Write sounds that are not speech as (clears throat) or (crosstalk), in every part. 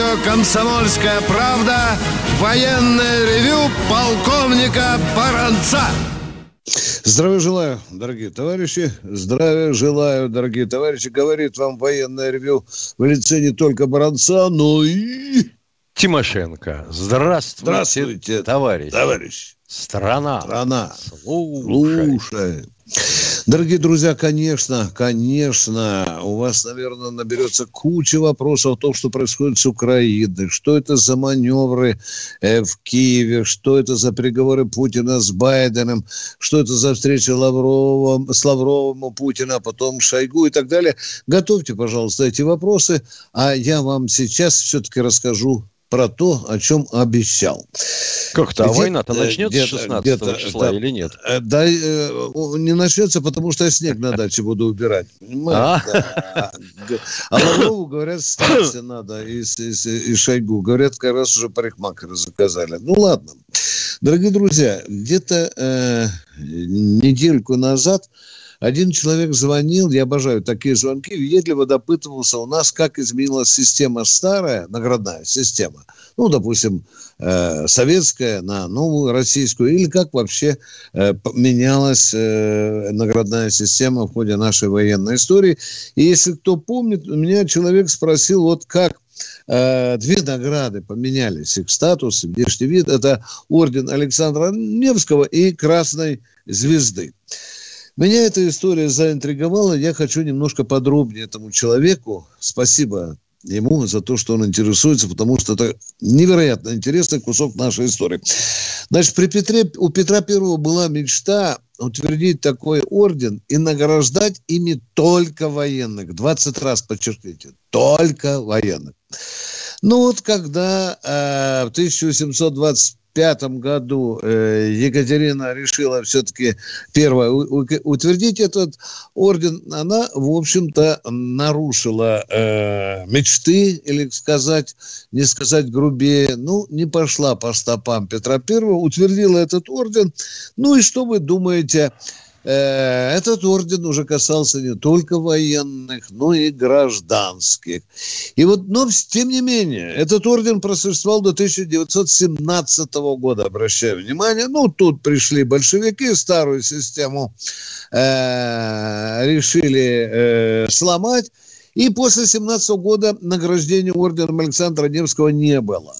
Радио «Комсомольская правда» военное ревю полковника Баранца. Здравия желаю, дорогие товарищи. Здравия желаю, дорогие товарищи. Говорит вам военное ревю в лице не только Баранца, но и... Тимошенко. Здравствуйте, Здравствуйте товарищ. Товарищ. Страна. Страна. Слушай. Слушай. Дорогие друзья, конечно, конечно, у вас, наверное, наберется куча вопросов о том, что происходит с Украиной, что это за маневры э, в Киеве, что это за переговоры Путина с Байденом, что это за встреча Лаврова, с Лавровым у Путина, а потом Шойгу и так далее. Готовьте, пожалуйста, эти вопросы, а я вам сейчас все-таки расскажу про то, о чем обещал. Как-то, а война-то э, начнется где-то- 16 где-то, числа да. или нет? Э, Да, э, не начнется, потому что я снег на даче буду убирать. Да. А Лаврову, говорят, ставься надо и, с- и, с- и Шойгу. Говорят, как раз уже парикмахера заказали. Ну, ладно. Дорогие друзья, где-то э, недельку назад один человек звонил, я обожаю такие звонки, въедливо допытывался у нас, как изменилась система старая, наградная система, ну, допустим, э, советская на новую российскую, или как вообще э, поменялась э, наградная система в ходе нашей военной истории. И если кто помнит, у меня человек спросил, вот как э, две награды поменялись, их статус, внешний вид. Это орден Александра Невского и Красной Звезды. Меня эта история заинтриговала. Я хочу немножко подробнее этому человеку. Спасибо ему за то, что он интересуется, потому что это невероятно интересный кусок нашей истории. Значит, при Петре, у Петра Первого была мечта утвердить такой орден и награждать ими только военных. 20 раз подчеркните, только военных. Ну вот когда э, в 1825 году э, Екатерина решила все-таки первое утвердить этот орден, она, в общем-то, нарушила э, мечты, или сказать, не сказать грубее, ну, не пошла по стопам Петра Первого, утвердила этот орден. Ну и что вы думаете? Э, Этот орден уже касался не только военных, но и гражданских. И вот, но тем не менее, этот орден просуществовал до 1917 года, обращаю внимание. Ну, тут пришли большевики, старую систему э, решили э, сломать. И после 17 года награждения орденом Александра Невского не было.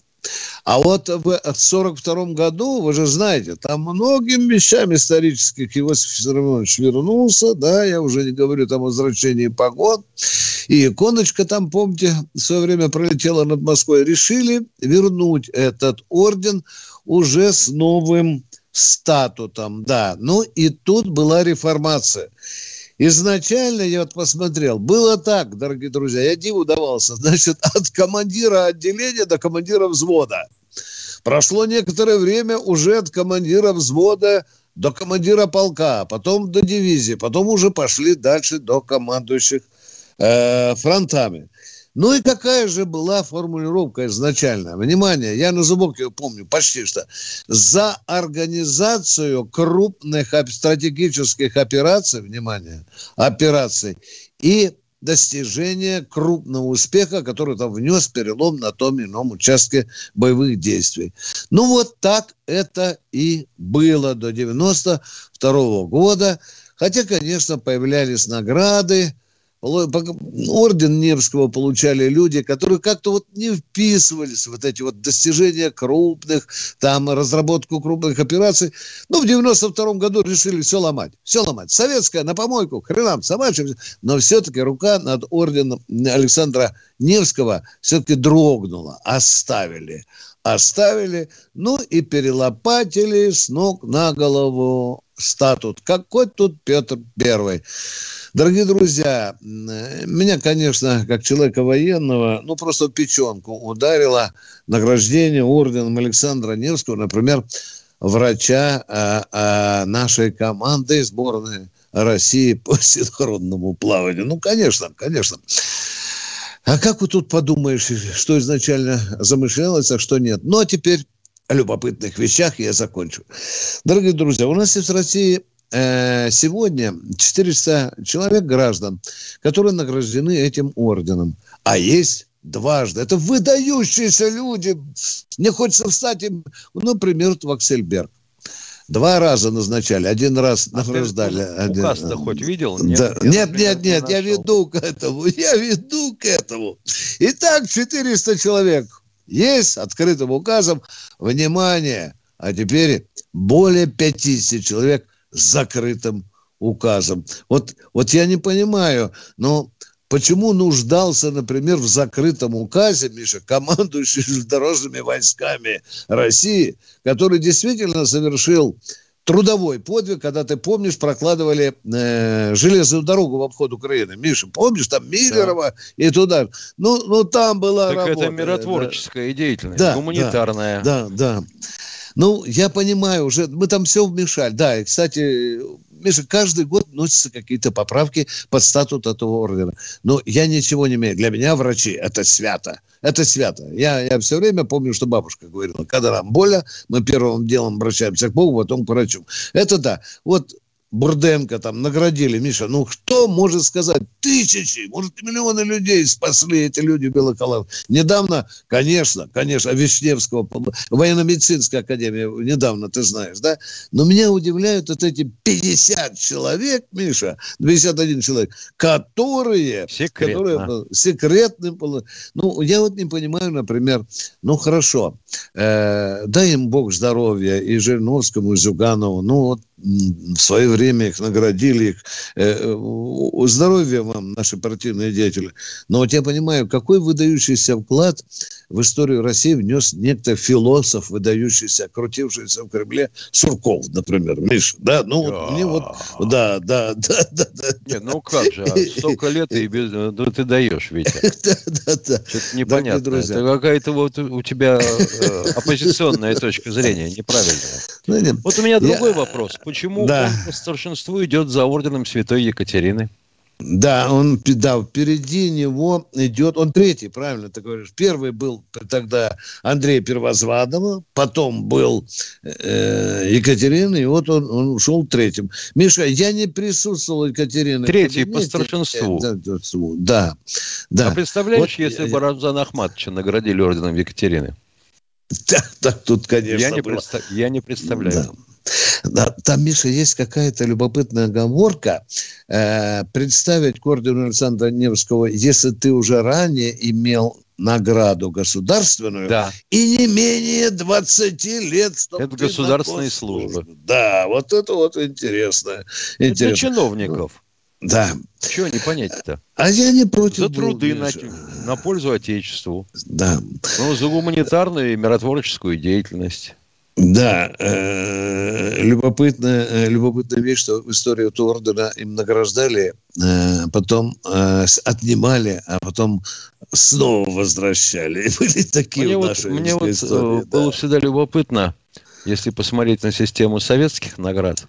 А вот в 1942 году, вы же знаете, там многим вещам исторических Иосиф Виссарионович вернулся, да, я уже не говорю там о возвращении погон, и иконочка там, помните, в свое время пролетела над Москвой, решили вернуть этот орден уже с новым статутом, да. Ну и тут была реформация. Изначально я вот посмотрел, было так, дорогие друзья, я диву давался, (laughs) значит, от командира отделения до командира взвода. Прошло некоторое время уже от командира взвода до командира полка, потом до дивизии, потом уже пошли дальше до командующих э, фронтами. Ну и какая же была формулировка изначально? Внимание, я на зубок ее помню почти что. За организацию крупных стратегических операций, внимание, операций и достижение крупного успеха, который там внес перелом на том ином участке боевых действий. Ну вот так это и было до 92 года. Хотя, конечно, появлялись награды, Орден Невского получали люди, которые как-то вот не вписывались в вот эти вот достижения крупных, там, разработку крупных операций. Ну, в 92 году решили все ломать. Все ломать. Советская на помойку, хренам, собачьим. Но все-таки рука над орденом Александра Невского все-таки дрогнула. Оставили. Оставили. Ну, и перелопатили с ног на голову статут. Какой тут Петр Первый? Дорогие друзья, меня, конечно, как человека военного, ну, просто печенку ударило награждение орденом Александра Невского, например, врача а, а, нашей команды сборной России по синхронному плаванию. Ну, конечно, конечно. А как вы тут подумаешь, что изначально замышлялось, а что нет? Ну, а теперь любопытных вещах я закончу. Дорогие друзья, у нас есть в России э, сегодня 400 человек граждан, которые награждены этим орденом. А есть дважды. Это выдающиеся люди. Мне хочется встать им, ну, например, в Аксельберг. Два раза назначали, один раз а награждали. Ты указ-то хоть видел? Нет, да. нет, нет, нет, не я веду к этому, я веду к этому. Итак, 400 человек есть открытым указом. Внимание! А теперь более 50 человек с закрытым указом. Вот, вот я не понимаю, но Почему нуждался, например, в закрытом указе, Миша, командующий железнодорожными войсками России, который действительно совершил трудовой подвиг, когда ты помнишь, прокладывали э, железную дорогу в обход Украины. Миша, помнишь, там Миллерова да. и туда. Ну, ну там была так работа. это миротворческая да. деятельность, да, гуманитарная. Да, да, да. Ну, я понимаю, уже мы там все вмешали. Да, и, кстати, Миша, каждый год носятся какие-то поправки под статут этого ордена. Но я ничего не имею. Для меня врачи – это свято. Это свято. Я, я все время помню, что бабушка говорила, когда нам больно, мы первым делом обращаемся к Богу, потом к врачу. Это да. Вот Бурденко там наградили. Миша, ну кто может сказать? Тысячи, может, миллионы людей спасли эти люди Белоколав. Недавно, конечно, конечно, Вишневского, военно-медицинская академия, недавно, ты знаешь, да? Но меня удивляют вот эти 50 человек, Миша, 51 человек, которые... Секретно. Которые, секретным. Ну, я вот не понимаю, например, ну, хорошо, э, дай им Бог здоровья и Жириновскому, и Зюганову, ну, вот в свое время их наградили, их, э, здоровья вам, наши партийные деятели. Но вот я понимаю, какой выдающийся вклад в историю России внес некто философ, выдающийся, крутившийся в Кремле, Сурков, например. Миша, да? Ну, вот мне вот... Да, да, да, да. да. Нет, ну как же, а столько лет и без... Ну, ты даешь, Витя. (laughs) Да, да, да. Что-то непонятно. Это какая-то вот у тебя э, оппозиционная точка зрения, неправильная. Ну, вот у меня другой вопрос почему да. он по старшинству идет за орденом Святой Екатерины? Да, он да, впереди него идет, он третий, правильно ты говоришь. Первый был тогда Андрей Первозванного, потом был э, Екатерина, и вот он, он ушел третьим. Миша, я не присутствовал Екатерины. Третий по старшинству. Да, да. А представляешь, вот, если я, бы Рамзана Ахматовича наградили орденом Екатерины? Так, так тут, конечно. Я не, представ... я не представляю. Да. Там, Миша, есть какая-то любопытная оговорка. Э, представить к ордену Александра Невского, если ты уже ранее имел награду государственную да. и не менее 20 лет. Это государственные службы. Да, вот это вот интересно. интересно. Это чиновников. Да. Чего не понять-то? А я не против. За труды на, на пользу Отечеству. Да. Ну, за гуманитарную и миротворческую деятельность. Да, э, любопытная, э, любопытная вещь, что в истории этого ордена им награждали, э, потом э, отнимали, а потом снова возвращали. И (laughs) были такие мне вот, Мне вот истории, было да. всегда любопытно, если посмотреть на систему советских наград,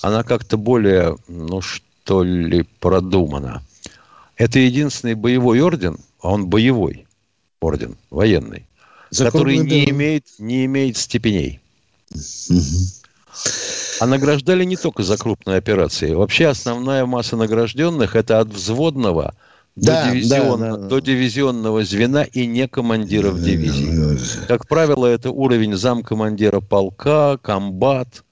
она как-то более, ну что ли, продумана. Это единственный боевой орден, а он боевой орден, военный который не имеет, не имеет степеней. А награждали не только за крупные операции. Вообще основная масса награжденных это от взводного да, до, дивизион, да, да, до дивизионного звена и не командиров дивизии. Как правило, это уровень замкомандира полка, комбат.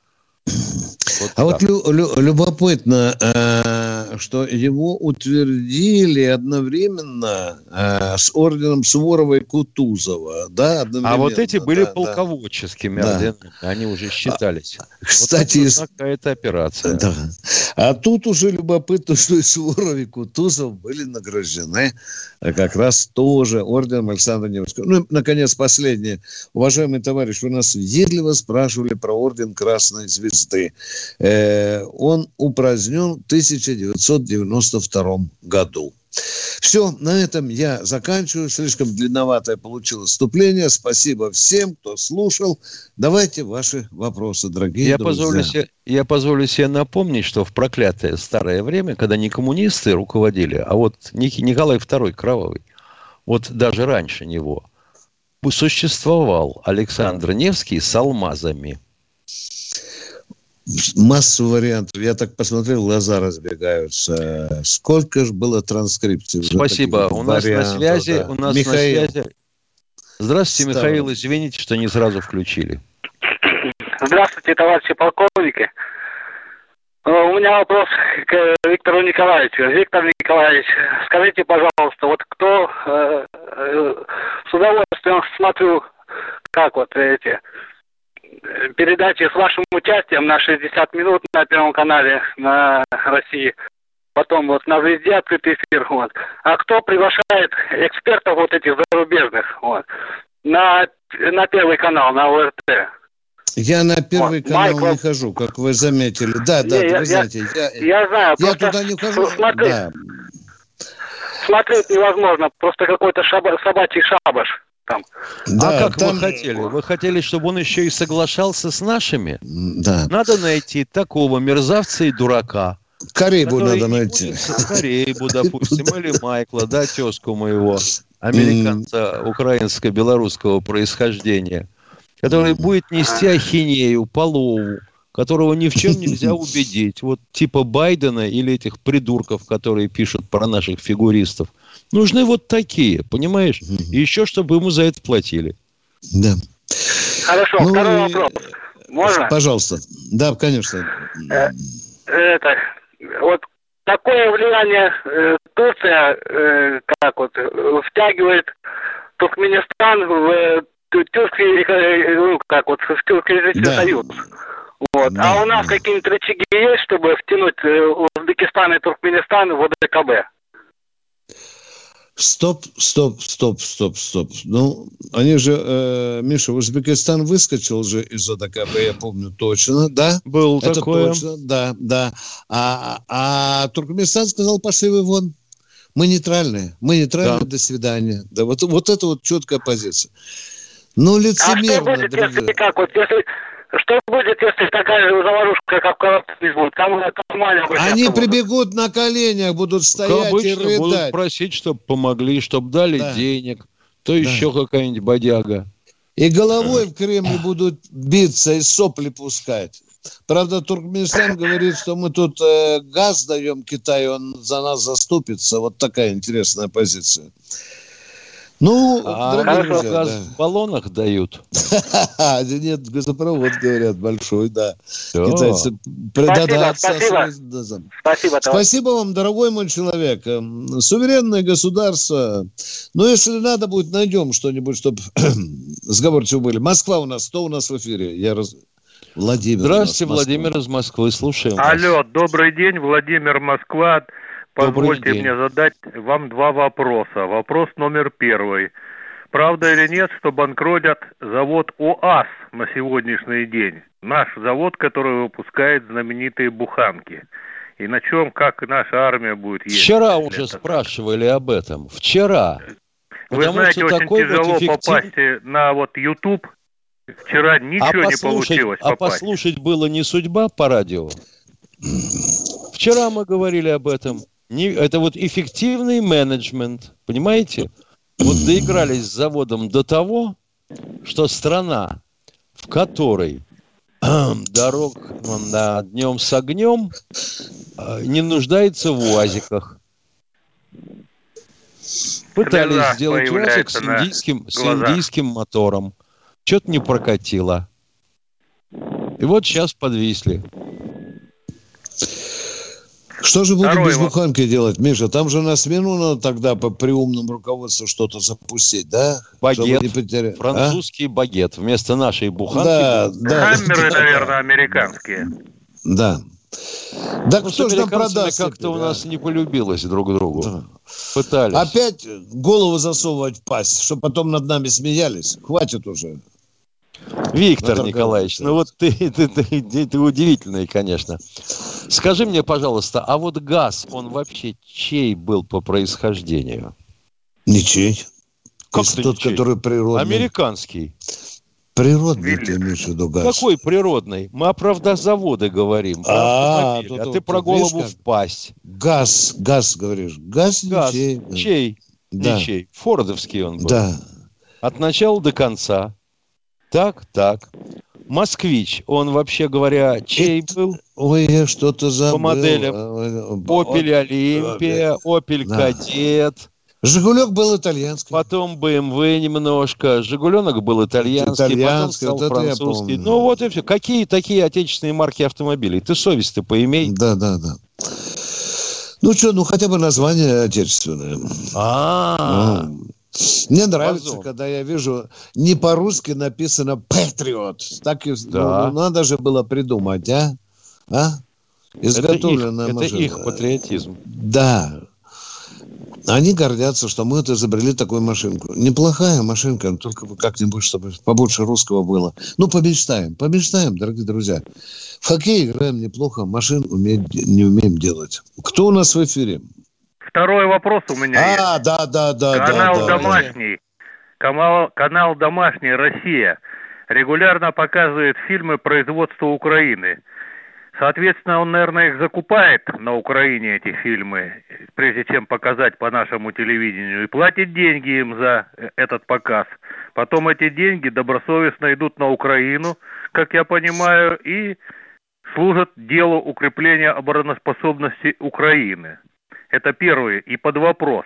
Вот а так. вот лю, лю, любопытно, э, что его утвердили одновременно э, с орденом Суворова и Кутузова. Да, а вот эти были да, полководческими да. орденами, они уже а, считались. А, кстати, вот какая-то операция. Да. А тут уже любопытно, что и Суворов, и Кутузов были награждены как раз тоже орденом Александра Невского. Ну, наконец, последнее. Уважаемый товарищ, вы нас въедливо спрашивали про орден Красной Звезды. Э, он упразднен в 1992 году. Все, на этом я заканчиваю. Слишком длинноватое получилось вступление. Спасибо всем, кто слушал. Давайте ваши вопросы, дорогие я друзья. Позволю себе, я позволю себе напомнить, что в проклятое старое время, когда не коммунисты руководили, а вот Николай II Кровавый, вот даже раньше него, существовал Александр Невский с алмазами – массу вариантов. Я так посмотрел, глаза разбегаются. Сколько же было транскрипций? Спасибо. У нас на связи, да. у нас Михаил. на связи. Здравствуйте, Ставлю. Михаил. Извините, что не сразу включили. Здравствуйте, товарищи полковники. Э, у меня вопрос к Виктору Николаевичу. Виктор Николаевич, скажите, пожалуйста, вот кто э, э, с удовольствием смотрю, как вот эти передачи с вашим участием на 60 минут на Первом канале на России. Потом вот на «Звезде» открытый эфир. Вот. А кто приглашает экспертов вот этих зарубежных вот, на, на Первый канал, на ОРТ? Я на первый вот, канал Майкл... не хожу, как вы заметили. Да, да, не, вы я, знаете. Я, я, я знаю. Я туда не хожу. Смотреть, да. смотреть невозможно. Просто какой-то шаба, собачий шабаш там. Да, а как там... вы хотели? Вы хотели, чтобы он еще и соглашался с нашими? Да. Надо найти такого мерзавца и дурака. Карибу надо найти. Карибу, допустим, или Майкла, да, тезку моего, американца украинско-белорусского происхождения, который будет нести ахинею, полову, которого ни в чем нельзя убедить. Вот типа Байдена или этих придурков, которые пишут про наших фигуристов. Нужны вот такие, понимаешь? И еще, чтобы ему за это платили. Да. Хорошо, ну, второй и... вопрос. Можно? Пожалуйста. Да, конечно. Э, это, вот такое влияние э, Турция, э, как вот, втягивает Туркменистан в э, тюркский, э, ну, как вот, в тюркский да. союз. Вот. Да, а у нас какие-нибудь рычаги есть, чтобы втянуть э, Узбекистан и Туркменистан в ОДКБ? Стоп, стоп, стоп, стоп, стоп. Ну, они же, э, Миша, Узбекистан выскочил же из ОДКБ, я помню точно, да? Был Это такое. точно, да, да. А, а Туркменистан сказал, пошли вы вон. Мы нейтральные, мы нейтральные, да. до свидания. Да, вот, вот это вот четкая позиция. Ну, лицемерно. А что будет, если как? Вот если что будет, если такая же заварушка, как в Колорадо будет? Там, там Они прибегут на коленях, будут стоять как и рыдать. будут просить, чтобы помогли, чтобы дали да. денег. То да. еще какая-нибудь бодяга. И головой в Кремле будут биться и сопли пускать. Правда, Туркменистан говорит, что мы тут э, газ даем Китаю, он за нас заступится. Вот такая интересная позиция. Ну, а друзья, газ да. в баллонах дают? (laughs) Нет, газопровод, говорят, большой, да. Китайцы спасибо, спасибо. спасибо вам, дорогой мой человек. Эм, суверенное государство. Но если надо будет, найдем что-нибудь, чтобы (clears throat) сговорчивы были. Москва у нас, кто у нас в эфире? Я раз... Владимир. Здравствуйте, Владимир из Москвы. Слушаем Алло, добрый день, Владимир Москва. Позвольте мне задать вам два вопроса. Вопрос номер первый. Правда или нет, что банкротят завод ОАС на сегодняшний день? Наш завод, который выпускает знаменитые буханки. И на чем, как наша армия будет ездить? Вчера уже это? спрашивали об этом. Вчера. Вы Потому знаете, очень тяжело вот эффектив... попасть на вот YouTube. Вчера ничего а не получилось попасть. А послушать было не судьба по радио? Вчера мы говорили об этом. Не, это вот эффективный менеджмент, понимаете? Вот доигрались с заводом до того, что страна, в которой дорог на днем с огнем э, не нуждается в УАЗиках. Пытались Глаза сделать УАЗик с индийским, с индийским мотором. Что-то не прокатило. И вот сейчас подвисли. Что же будем без буханки делать, Миша? Там же на смену надо тогда по, при умном руководству что-то запустить, да? Багет, потеря... французский а? багет вместо нашей буханки. Да, да. Хаммеры, наверное, американские. Да. Да ну, кто же нам продаст? Как-то у нас не полюбилось друг другу. Да. Пытались. Опять голову засовывать в пасть, чтобы потом над нами смеялись. Хватит уже. Виктор Николаевич, ну вот ты, ты, ты, ты, ты удивительный, конечно. Скажи мне, пожалуйста, а вот газ, он вообще чей был по происхождению? Ничей. Как Если тот, ничей? который природный. Американский. Природный ты имеешь в виду газ? Какой природный? Мы о правдозаводы говорим. А, а, ты про голову видишь, впасть. Газ, газ, говоришь. Газ, газ ничей. Чей? Да. Ничей. Фордовский он был. Да. От начала до конца. Так, так. Москвич, он вообще говоря, чей Это... был? Ой, я что-то забыл. По моделям Opel Олимпия, Opel Кадет. Жигулек был итальянский. Потом BMW немножко. Жигуленок был итальянский, итальянский потом стал вот французский. Ну вот и все. Какие такие отечественные марки автомобилей? Ты совесть-то поимей. Да, да, да. Ну что, ну хотя бы название отечественное. А, ну, мне нравится, когда я вижу не по-русски написано Patriot. Так и да. ну, надо же было придумать, а? А? Изготовлено это их, это их патриотизм. Да. Они гордятся, что мы это изобрели такую машинку. Неплохая машинка, только как-нибудь, чтобы побольше русского было. Ну, помечтаем, помечтаем, дорогие друзья. В хоккей играем неплохо, машин умеем, не умеем делать. Кто у нас в эфире? Второй вопрос у меня а, есть. да, да, да. Канал да, «Домашний». Да. Канал, канал «Домашний. Россия» регулярно показывает фильмы производства Украины – Соответственно, он, наверное, их закупает на Украине, эти фильмы, прежде чем показать по нашему телевидению, и платит деньги им за этот показ. Потом эти деньги добросовестно идут на Украину, как я понимаю, и служат делу укрепления обороноспособности Украины. Это первый. И под вопрос.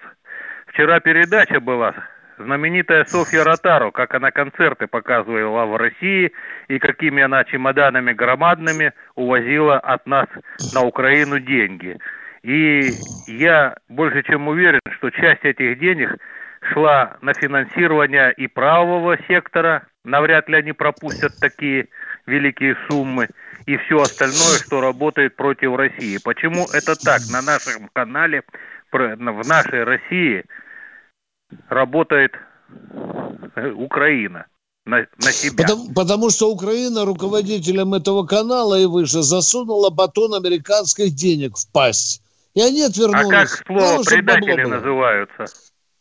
Вчера передача была знаменитая Софья Ротару, как она концерты показывала в России и какими она чемоданами громадными увозила от нас на Украину деньги. И я больше чем уверен, что часть этих денег шла на финансирование и правого сектора, навряд ли они пропустят такие великие суммы, и все остальное, что работает против России. Почему это так? На нашем канале, в нашей России – работает э, Украина на, на себя. Потому, потому что Украина руководителем этого канала и выше засунула батон американских денег в пасть. И они отвернулись. А как слово ну, предатели называются?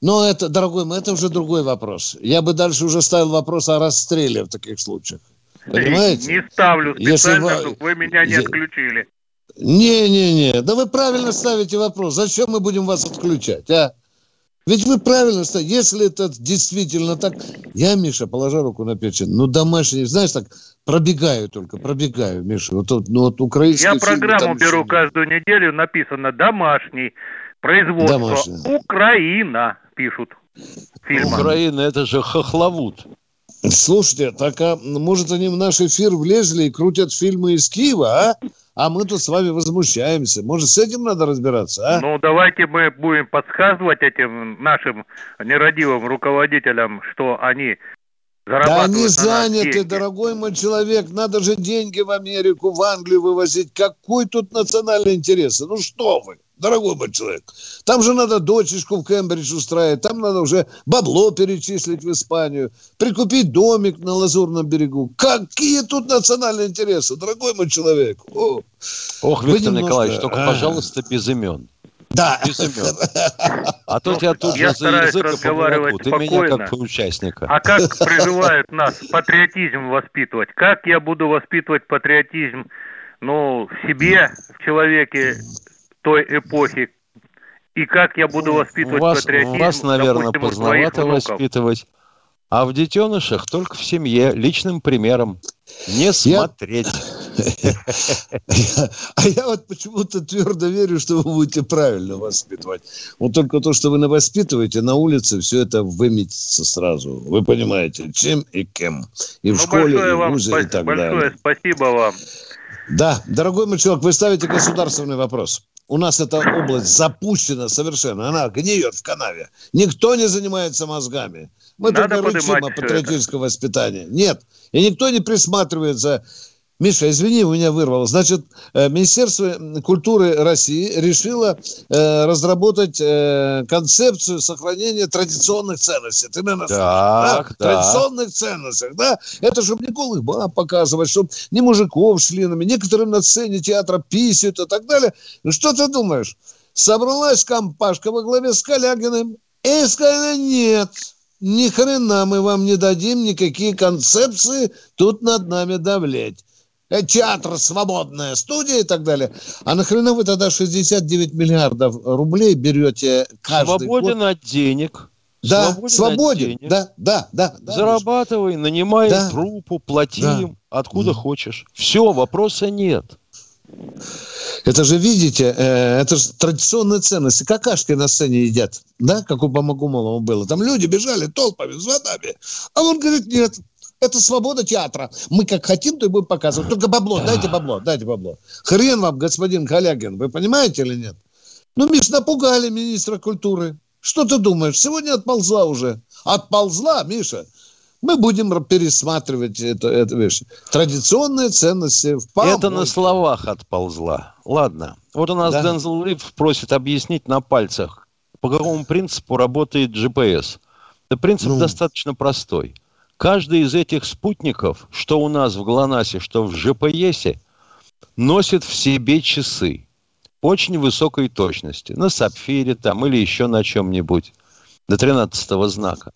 Но это, дорогой мой, это уже другой вопрос. Я бы дальше уже ставил вопрос о расстреле в таких случаях. Понимаете? Не ставлю специально, Если вы... вы меня не отключили. Не-не-не, да вы правильно ставите вопрос. Зачем мы будем вас отключать, а? Ведь вы правильно что если это действительно так, я, Миша, положа руку на печень, ну, домашний, знаешь, так, пробегаю только, пробегаю, Миша, вот, ну, вот украинский Я программу беру еще... каждую неделю, написано «Домашний», производство Домашний. «Украина», пишут. Фильма. Украина, это же хохловут. Слушайте, так а может они в наш эфир влезли и крутят фильмы из Киева, а? а мы тут с вами возмущаемся. Может, с этим надо разбираться, а? Ну, давайте мы будем подсказывать этим нашим нерадивым руководителям, что они да они заняты, дорогой мой человек. Надо же деньги в Америку, в Англию вывозить. Какой тут национальный интерес? Ну что вы? Дорогой мой человек. Там же надо дочечку в Кембридж устраивать, там надо уже бабло перечислить в Испанию, прикупить домик на Лазурном берегу. Какие тут национальные интересы, дорогой мой человек? О, Ох, Виктор немножко... Николаевич, только, пожалуйста, без имен. Да. Без имен. А то я тут я же за язык разговаривать Ты меня как участника. А как призывают нас патриотизм воспитывать? Как я буду воспитывать патриотизм ну, в себе, в человеке, той эпохи, и как я буду воспитывать вас, патриотизм, Вас, наверное, допустим, поздновато воспитывать. А в детенышах только в семье, личным примером. Не смотреть. (laughs) А я вот почему-то твердо верю, что вы будете правильно воспитывать. Вот только то, что вы на воспитываете, на улице все это выметится сразу. Вы понимаете, чем и кем. И в ну, школе, и в ВУЗе, и так далее. Большое спасибо вам. Да, дорогой мой человек, вы ставите государственный вопрос у нас эта область запущена совершенно. Она гниет в канаве. Никто не занимается мозгами. Мы Надо только рычим о патриотическом воспитании. Нет. И никто не присматривается Миша, извини, у меня вырвало. Значит, э, Министерство культуры России решило э, разработать э, концепцию сохранения традиционных ценностей. Ты меня так, да? да. Традиционных ценностей, да? Это чтобы не голых баб показывать, чтобы не мужиков шлинами, некоторым на сцене театра писают и так далее. Ну, что ты думаешь? Собралась компашка во главе с Калягиным и сказали, нет, ни хрена мы вам не дадим никакие концепции тут над нами давлеть. Э, театр, свободная студия и так далее. А нахрена вы тогда 69 миллиардов рублей берете каждый Свободен год? от денег. Да, свободен, свободен денег. да, да, да. да Зарабатывай, нанимай да. труппу, плати да. им, откуда да. хочешь. Все, вопроса нет. Это же, видите, э, это же традиционные ценности. Какашки на сцене едят, да, как у Бамагумолова было. Там люди бежали толпами, с водами. А он говорит, нет, это свобода театра. Мы как хотим, то и будем показывать. Только бабло, дайте бабло, дайте бабло. Хрен вам, господин Калягин, вы понимаете или нет? Ну, Миш, напугали министра культуры. Что ты думаешь? Сегодня отползла уже. Отползла, Миша. Мы будем пересматривать это, это вещь. Традиционные ценности в помойке. Это на словах отползла. Ладно. Вот у нас да. Дензел Риф просит объяснить на пальцах, по какому принципу работает GPS. Это принцип ну. достаточно простой. Каждый из этих спутников, что у нас в ГЛОНАССе, что в ЖПСе, носит в себе часы очень высокой точности. На сапфире там или еще на чем-нибудь. До 13 знака.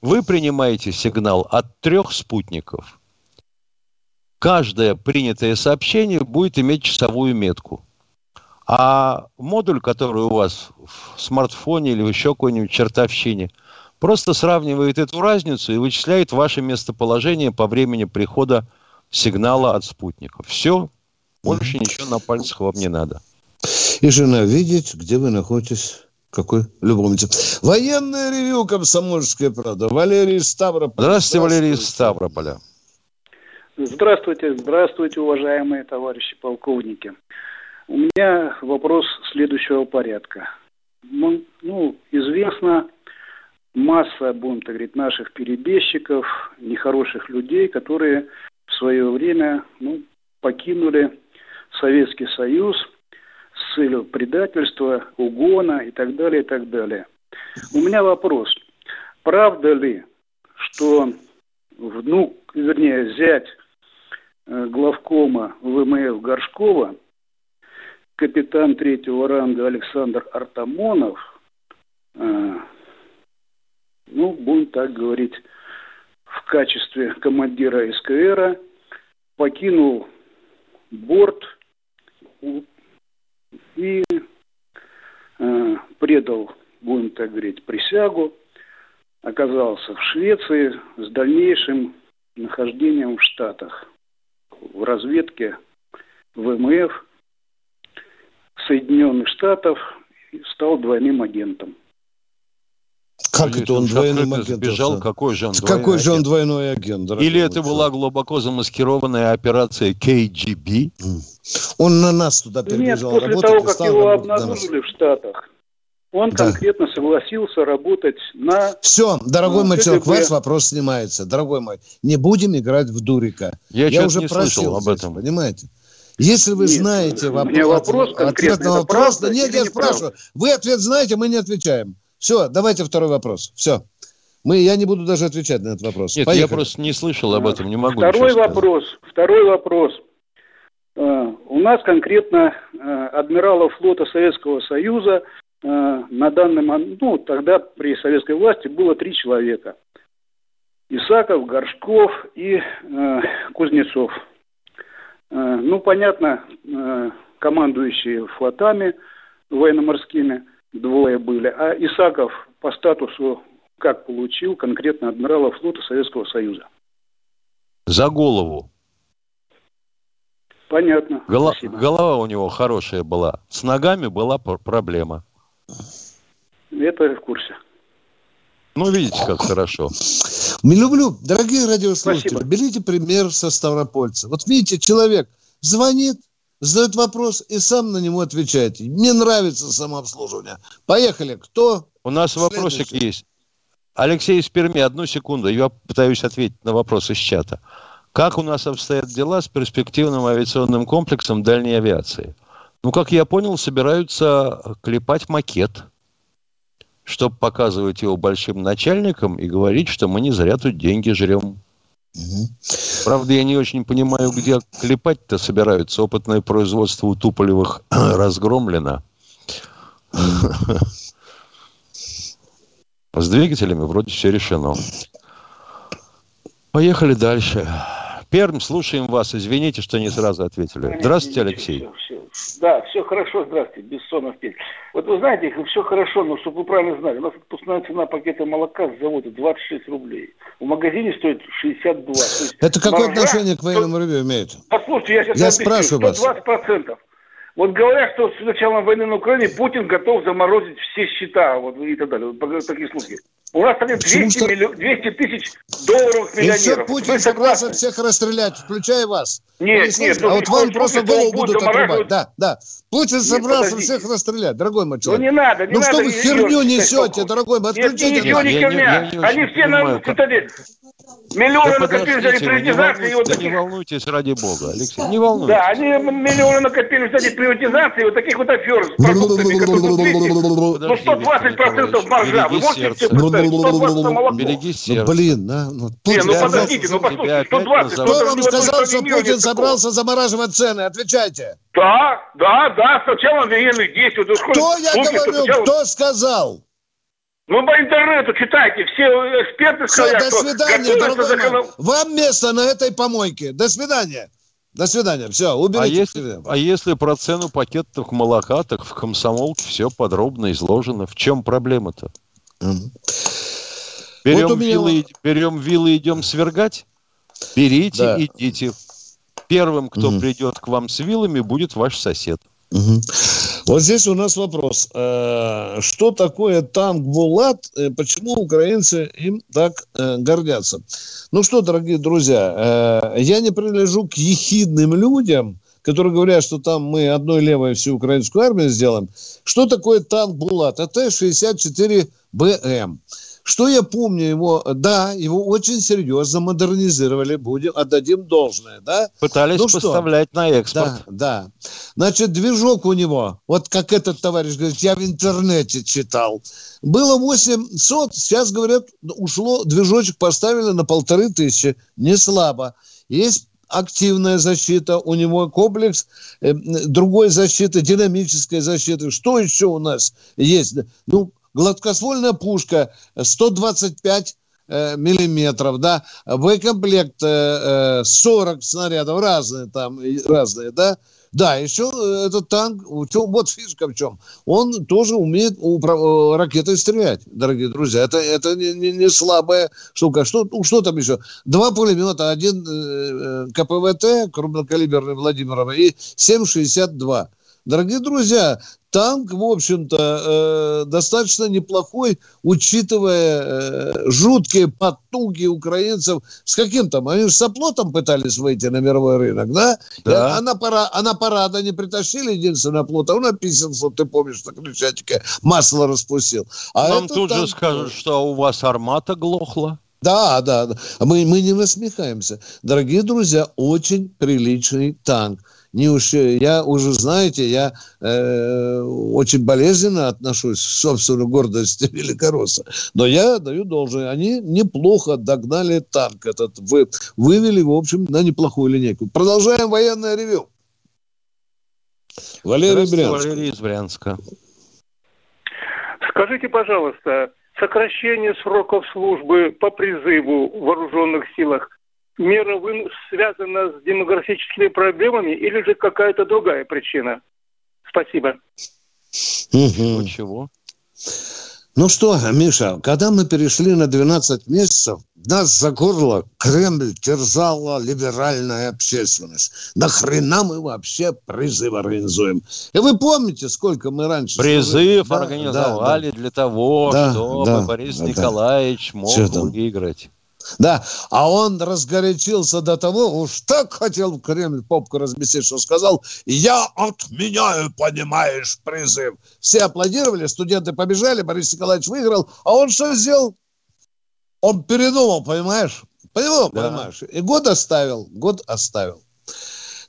Вы принимаете сигнал от трех спутников. Каждое принятое сообщение будет иметь часовую метку. А модуль, который у вас в смартфоне или еще какой-нибудь чертовщине – просто сравнивает эту разницу и вычисляет ваше местоположение по времени прихода сигнала от спутников. Все, больше ничего на пальцах вам не надо. И жена видеть, где вы находитесь. Какой любовница. Военное ревю «Комсомольская правда». Валерий Ставрополь. Здравствуйте, Валерий Ставрополя. Здравствуйте, здравствуйте, уважаемые товарищи полковники. У меня вопрос следующего порядка. Ну, известно, масса, будем так говорить, наших перебежчиков, нехороших людей, которые в свое время ну, покинули Советский Союз с целью предательства, угона и так далее, и так далее. У меня вопрос. Правда ли, что внук, вернее, зять э, главкома ВМФ Горшкова, капитан третьего ранга Александр Артамонов, э, ну, будем так говорить, в качестве командира СКР покинул борт и э, предал, будем так говорить, присягу, оказался в Швеции с дальнейшим нахождением в Штатах, в разведке ВМФ Соединенных Штатов стал двойным агентом. Как это он двойным агентом? Сбежал, какой же он двойной Какой же он двойной агент? Или это была глубоко замаскированная операция КГБ? Он на нас туда перебежал Нет, после того, как его обнаружили в Штатах, он да. конкретно согласился работать на... Все, дорогой ну, мой человек, ваш вопрос снимается. Дорогой мой, не будем играть в дурика. Я, Я уже не просил об этом. Здесь, понимаете? Если вы нет, знаете вопрос, вопрос ответ на вопрос, нет, я спрашиваю. Вы ответ знаете, мы не отвечаем. Все, давайте второй вопрос. Все. Мы, я не буду даже отвечать на этот вопрос. Нет, Поехали. я просто не слышал об этом, не могу. Второй вопрос. Второй вопрос. У нас конкретно uh, адмиралов флота Советского Союза uh, на данный момент, ну, тогда при советской власти было три человека. Исаков, Горшков и Кузнецов. Ну, понятно, командующие флотами военно-морскими – двое были. А Исаков по статусу как получил конкретно адмирала флота Советского Союза? За голову. Понятно. Голо- голова у него хорошая была. С ногами была проблема. Это в курсе. Ну, видите, как хорошо. Не люблю. Дорогие радиослушатели, Спасибо. берите пример со Ставропольца. Вот видите, человек звонит, задает вопрос и сам на него отвечает. Мне нравится самообслуживание. Поехали. Кто? У нас Следующий. вопросик есть. Алексей из Перми, одну секунду. Я пытаюсь ответить на вопрос из чата. Как у нас обстоят дела с перспективным авиационным комплексом дальней авиации? Ну, как я понял, собираются клепать макет, чтобы показывать его большим начальникам и говорить, что мы не зря тут деньги жрем. Угу. Правда, я не очень понимаю, где клепать-то собираются. Опытное производство у Туполевых (clears throat) разгромлено. С двигателями вроде все решено. Поехали дальше. Перм, слушаем вас. Извините, что не сразу ответили. Здравствуйте, Алексей. Да, все хорошо, здравствуйте. Бессонов Петь. Вот вы знаете, все хорошо, но чтобы вы правильно знали, у нас отпускная цена пакета молока с завода 26 рублей. В магазине стоит 62. Это какое маржа, отношение к военному ревью имеет? Послушайте, я сейчас я спрашиваю вас. 120%. Вот говорят, что с началом войны на Украине Путин готов заморозить все счета вот, и так далее. Вот, такие слухи. У нас там 200, что... миллион, 200 тысяч долларов миллионеров. И все, Путин Вы согласен всех расстрелять, включая вас. Нет, нет. А вот вам просто голову будут отрубать. Да, да. Путин собрался нет, всех расстрелять, дорогой мой человек. Ну не надо, не ну, надо. Ну что вы херню несете, дорогой мой, отключите. Нет, ничего не херня. Они все на цитадель. Миллионы да накопили за приватизацию. Вот да таких... не волнуйтесь, ради бога, Алексей, не волнуйтесь. Да, они миллионы накопили за приватизации вот таких вот афер с продуктами, которые Ну, 120% маржа. Вы можете себе представить, 120 молоко. Береги сердце. Ну, блин, да. Ну, не, ну подождите, ну послушайте, 120. Кто вам сказал, что Путин собрался замораживать цены? Отвечайте. Да, да, да, сначала военных действий. Кто я говорю, кто сказал? Ну, по интернету читайте, все эксперты сказали, Все, до свидания, дорогой закон... Вам место на этой помойке. До свидания. До свидания. Все, уберите. А если, а если про цену пакетов молока, так в комсомолке все подробно изложено. В чем проблема-то? Берем, вот меня... вилы, берем вилы, идем свергать? Берите, да. идите. Первым, кто mm. придет к вам с вилами, будет ваш сосед. Угу. Вот здесь у нас вопрос. Э, что такое танк «Булат»? Э, почему украинцы им так э, гордятся? Ну что, дорогие друзья, я не принадлежу к ехидным людям, которые говорят, что там мы одной левой всю украинскую армию сделаем. Что такое танк «Булат»? Это 64 БМ. Что я помню его, да, его очень серьезно модернизировали, будем, отдадим должное, да. Пытались ну, поставлять что? на экспорт. Да, да. Значит, движок у него, вот как этот товарищ говорит, я в интернете читал, было 800, сейчас, говорят, ушло, движочек поставили на полторы тысячи, не слабо. Есть активная защита, у него комплекс э, другой защиты, динамической защиты. Что еще у нас есть? Ну, гладкоствольная пушка 125 э, миллиметров, да, боекомплект э, 40 снарядов, разные там, разные, да, да, еще э, этот танк, вот фишка в чем, он тоже умеет. Э, ракетой стрелять, дорогие друзья. Это, это не, не, не слабая штука. Что, ну, что там еще? Два пулемета, один э, КПВТ, крупнокалиберный Владимиров, и 7,62. Дорогие друзья, танк, в общем-то, э, достаточно неплохой, учитывая э, жуткие потуги украинцев. С каким там? Они же с оплотом пытались выйти на мировой рынок, да? да. А на, пара, а на парад они притащили единственный оплот, а он описался, ты помнишь, на Крещатике масло распустил. А Нам тут танк... же скажут, что у вас армата глохла. Да, да, да. Мы, мы не насмехаемся. Дорогие друзья, очень приличный танк не уж, я уже, знаете, я э, очень болезненно отношусь к собственной гордости (laughs) Великоросса. Но я даю должное. Они неплохо догнали танк этот. Вы, вывели, в общем, на неплохую линейку. Продолжаем военное ревю. Валерий Брянск. Валерий из Брянска. Скажите, пожалуйста, сокращение сроков службы по призыву в вооруженных силах мера связана с демографическими проблемами или же какая-то другая причина? Спасибо. Угу. Чего? Ну что, Миша, когда мы перешли на 12 месяцев, нас за горло Кремль терзала либеральная общественность. Нахрена мы вообще призыв организуем? И вы помните, сколько мы раньше... Призыв да, организовали да, да. для того, да, чтобы да, Борис да, Николаевич мог выиграть. Да, а он разгорячился до того, уж так хотел в Кремль попку разместить, что сказал, я отменяю, понимаешь, призыв. Все аплодировали, студенты побежали, Борис Николаевич выиграл, а он что сделал? Он передумал, понимаешь? Понимал, да. понимаешь? И год оставил, год оставил.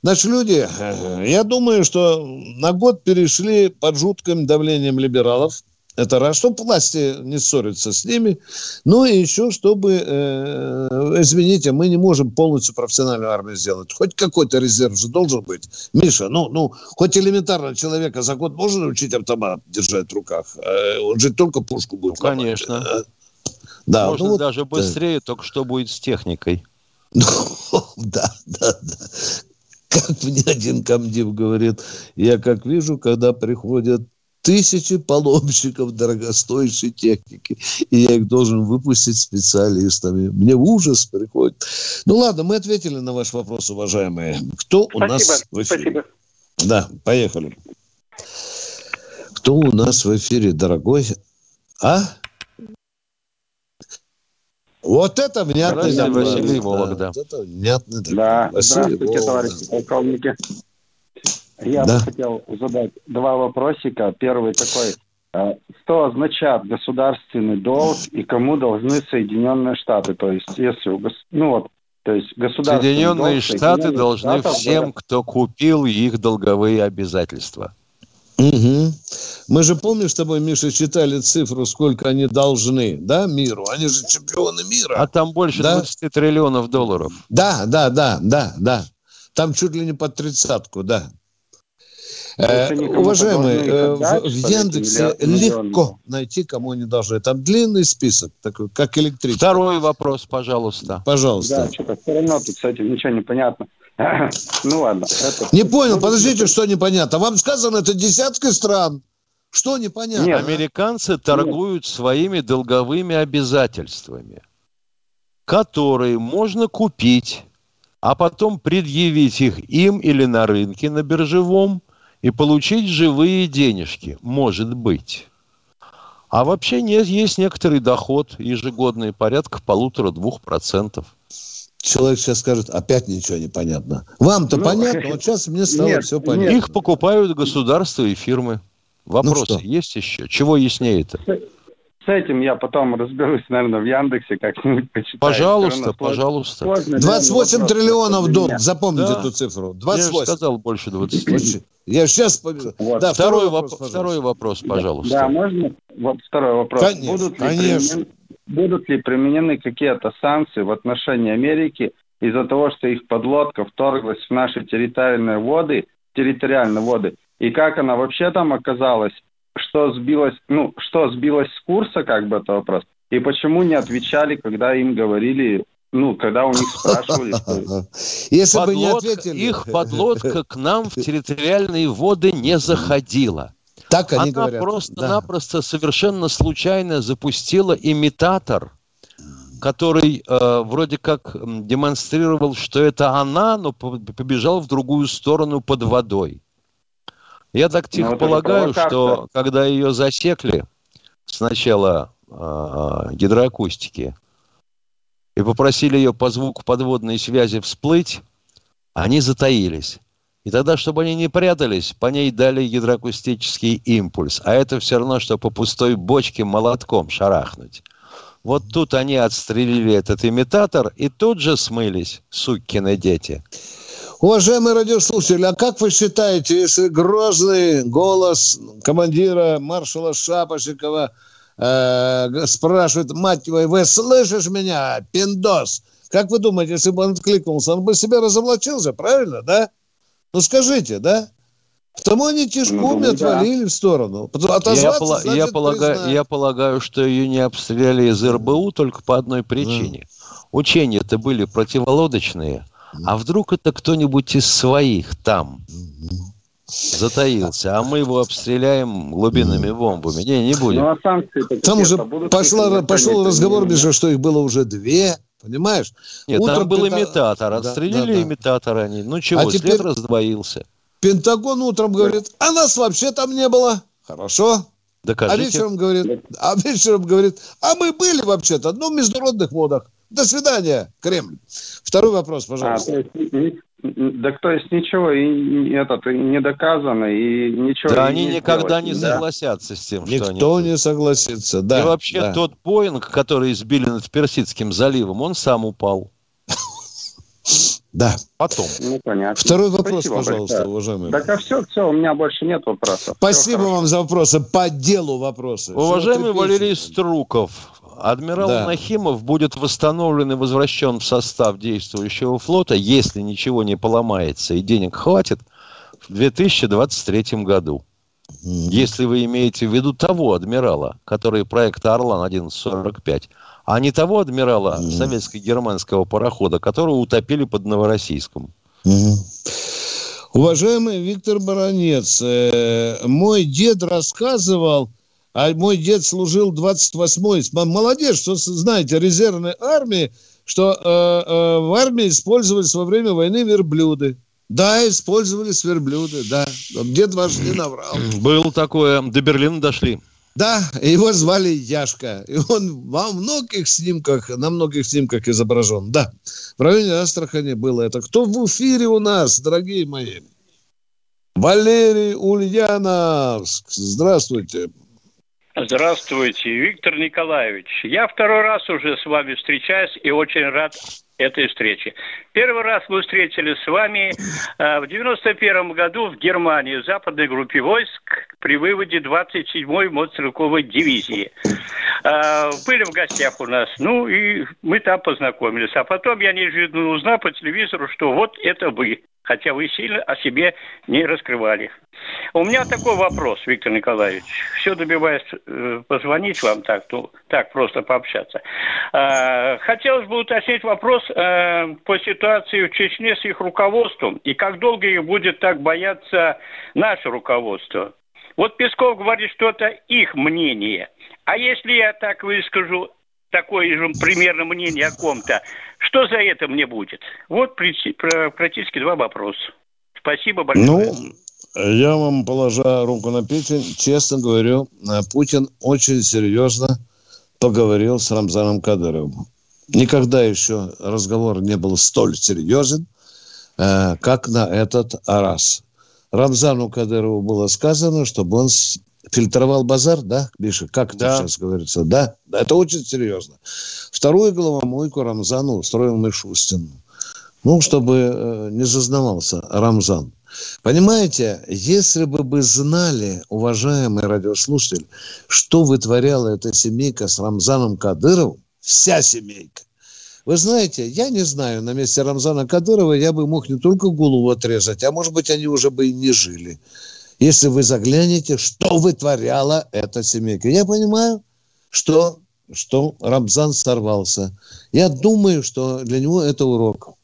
Значит, люди, э, я думаю, что на год перешли под жутким давлением либералов. Это раз, чтобы власти не ссориться с ними. Ну и еще, чтобы, э, извините, мы не можем полностью профессиональную армию сделать. Хоть какой-то резерв же должен быть. Миша, ну, ну, хоть элементарно человека за год можно научить автомат держать в руках? Э, он же только пушку будет. Ну, конечно. Ломать. Да, Можно ну, вот, даже быстрее, да. только что будет с техникой. (laughs) да, да, да. Как мне один комдив говорит, я как вижу, когда приходят тысячи паломщиков дорогостоящей техники, и я их должен выпустить специалистами. Мне ужас приходит. Ну ладно, мы ответили на ваш вопрос, уважаемые. Кто спасибо, у нас в эфире? Спасибо. Да, поехали. Кто у нас в эфире, дорогой? А? Вот это внятный Здравствуйте, Василий Вологда. Да, это внятный Да, Василий здравствуйте, товарищи полковники. Я да. бы хотел задать два вопросика. Первый такой. Э, что означает государственный долг и кому должны Соединенные Штаты? То есть, если у ну вот, то есть Соединенные долг, Штаты должны Штатов, всем, кто купил их долговые обязательства. Угу. Мы же, помнишь, с тобой, Миша, читали цифру, сколько они должны, да, миру? Они же чемпионы мира. А там больше да? 20 триллионов долларов. Да, да, да, да, да. Там чуть ли не под тридцатку, да. Э, уважаемые, э, в, в Яндексе легко найти, кому они должны. Там длинный список, такой, как электричество. Второй вопрос, пожалуйста. Пожалуйста. Да, что-то все равно тут, кстати, ничего не понятно. (coughs) Ну ладно. Это... Не понял, подождите, что непонятно. Вам сказано, это десятки стран. Что непонятно? Нет, американцы торгуют Нет. своими долговыми обязательствами, которые можно купить, а потом предъявить их им или на рынке, на биржевом, и получить живые денежки, может быть. А вообще нет, есть некоторый доход ежегодный, порядка полутора-двух процентов человек сейчас скажет, опять ничего не понятно. Вам-то ну, понятно, (laughs) вот сейчас мне стало нет, все понятно. Их покупают государства и фирмы. Вопросы ну есть еще? Чего яснее это? С этим я потом разберусь, наверное, в Яндексе как-нибудь почитаю. Пожалуйста, пожалуйста. Сложно, 28 триллионов долг, запомните да. эту цифру. 28. Я сказал больше 20. Я сейчас. Вот. Да, второй, второй, вопрос, второй вопрос, пожалуйста. Да, можно? Вот второй вопрос. Конечно, Будут ли конечно будут ли применены какие-то санкции в отношении Америки из-за того, что их подлодка вторглась в наши территориальные воды, территориальные воды, и как она вообще там оказалась, что сбилось, ну, что сбилось с курса, как бы это вопрос, и почему не отвечали, когда им говорили, ну, когда у них спрашивали. (laughs) Если бы не ответили. Их подлодка к нам в территориальные воды не заходила. Так они Она говорят. просто-напросто да. совершенно случайно запустила имитатор, который э, вроде как демонстрировал, что это она, но побежал в другую сторону под водой. Я так ну, тихо ну, полагаю, что когда ее засекли сначала э, гидроакустики и попросили ее по звуку подводной связи всплыть, они затаились. И тогда, чтобы они не прятались, по ней дали гидроакустический импульс. А это все равно, что по пустой бочке молотком шарахнуть. Вот тут они отстрелили этот имитатор и тут же смылись, сукины дети. Уважаемые радиослушатели, а как вы считаете, если грозный голос командира маршала Шапошникова э, спрашивает, мать твою, вы слышишь меня, пиндос? Как вы думаете, если бы он откликнулся, он бы себя разоблачил же, правильно, да? Ну скажите, да? Потому они тяжком ну, отвалили да. в сторону. Я, пола- я, полагаю, я полагаю, что ее не обстреляли из РБУ только по одной причине. Да. Учения-то были противолодочные. А вдруг это кто-нибудь из своих там затаился, а мы его обстреляем глубинными бомбами. Не, не будем. Ну, а там уже пошла, пошел разговор, между что их было уже две. Понимаешь? Нет, Утром там был пента... имитатор. Отстрелили да, да, имитатор они. Ну чего, а теперь... след раздвоился. Пентагон утром говорит, а нас вообще там не было. Хорошо. Докажите. А вечером говорит, а вечером говорит, а мы были вообще-то, ну, в международных водах. До свидания, Кремль. Второй вопрос, а, пожалуйста. А, то есть, да, то есть ничего и этот и не доказано и ничего. Да, они не никогда сделать, не да. согласятся с тем, Никто что Никто они... не согласится, да. И вообще да. тот Боинг, который сбили над Персидским заливом, он сам упал. Да. Потом. Ну, понятно. Второй вопрос, Спасибо пожалуйста, большое. уважаемый. Так, а все, все, у меня больше нет вопросов. Спасибо вам за вопросы. По делу вопросы. Уважаемый Валерий Струков, адмирал да. Нахимов будет восстановлен и возвращен в состав действующего флота, если ничего не поломается и денег хватит, в 2023 году. Если вы имеете в виду того адмирала, который проект «Орлан-1145», а не того адмирала советско-германского парохода, которого утопили под Новороссийском. Уважаемый Виктор Баранец, э, мой дед рассказывал, а мой дед служил 28-й, молодец, что знаете, резервной армии, что э, э, в армии использовались во время войны верблюды. Да, использовались верблюды, да. Дед ваш не наврал. Был такое, до Берлина дошли. Да, его звали Яшка. И он во многих снимках, на многих снимках изображен. Да, в районе Астрахани было это. Кто в эфире у нас, дорогие мои? Валерий Ульяновск. Здравствуйте. Здравствуйте, Виктор Николаевич. Я второй раз уже с вами встречаюсь и очень рад этой встрече. Первый раз мы встретились с вами э, в 91 году в Германии, в западной группе войск при выводе 27-й мотострелковой дивизии. Э, были в гостях у нас, ну и мы там познакомились. А потом я неожиданно узнал по телевизору, что вот это вы хотя вы сильно о себе не раскрывали. У меня такой вопрос, Виктор Николаевич. Все добиваюсь э, позвонить вам так, то, так просто пообщаться. Э, хотелось бы уточнить вопрос э, по ситуации в Чечне с их руководством и как долго их будет так бояться наше руководство. Вот Песков говорит, что это их мнение. А если я так выскажу такое же примерно мнение о ком-то, что за это мне будет? Вот практически два вопроса. Спасибо большое. Ну, я вам, положа руку на печень, честно говорю, э, Путин очень серьезно поговорил с Рамзаном Кадыровым. Никогда еще разговор не был столь серьезен, э, как на этот раз. Рамзану Кадырову было сказано, чтобы он фильтровал базар, да, Миша, как да. это сейчас говорится, да? это очень серьезно. Вторую головомойку Рамзану устроил Мишустин. Ну, чтобы э, не зазнавался Рамзан. Понимаете, если бы вы знали, уважаемый радиослушатель, что вытворяла эта семейка с Рамзаном Кадыровым, вся семейка, вы знаете, я не знаю, на месте Рамзана Кадырова я бы мог не только голову отрезать, а может быть, они уже бы и не жили если вы заглянете, что вытворяла эта семейка. Я понимаю, что, что Рамзан сорвался. Я думаю, что для него это урок.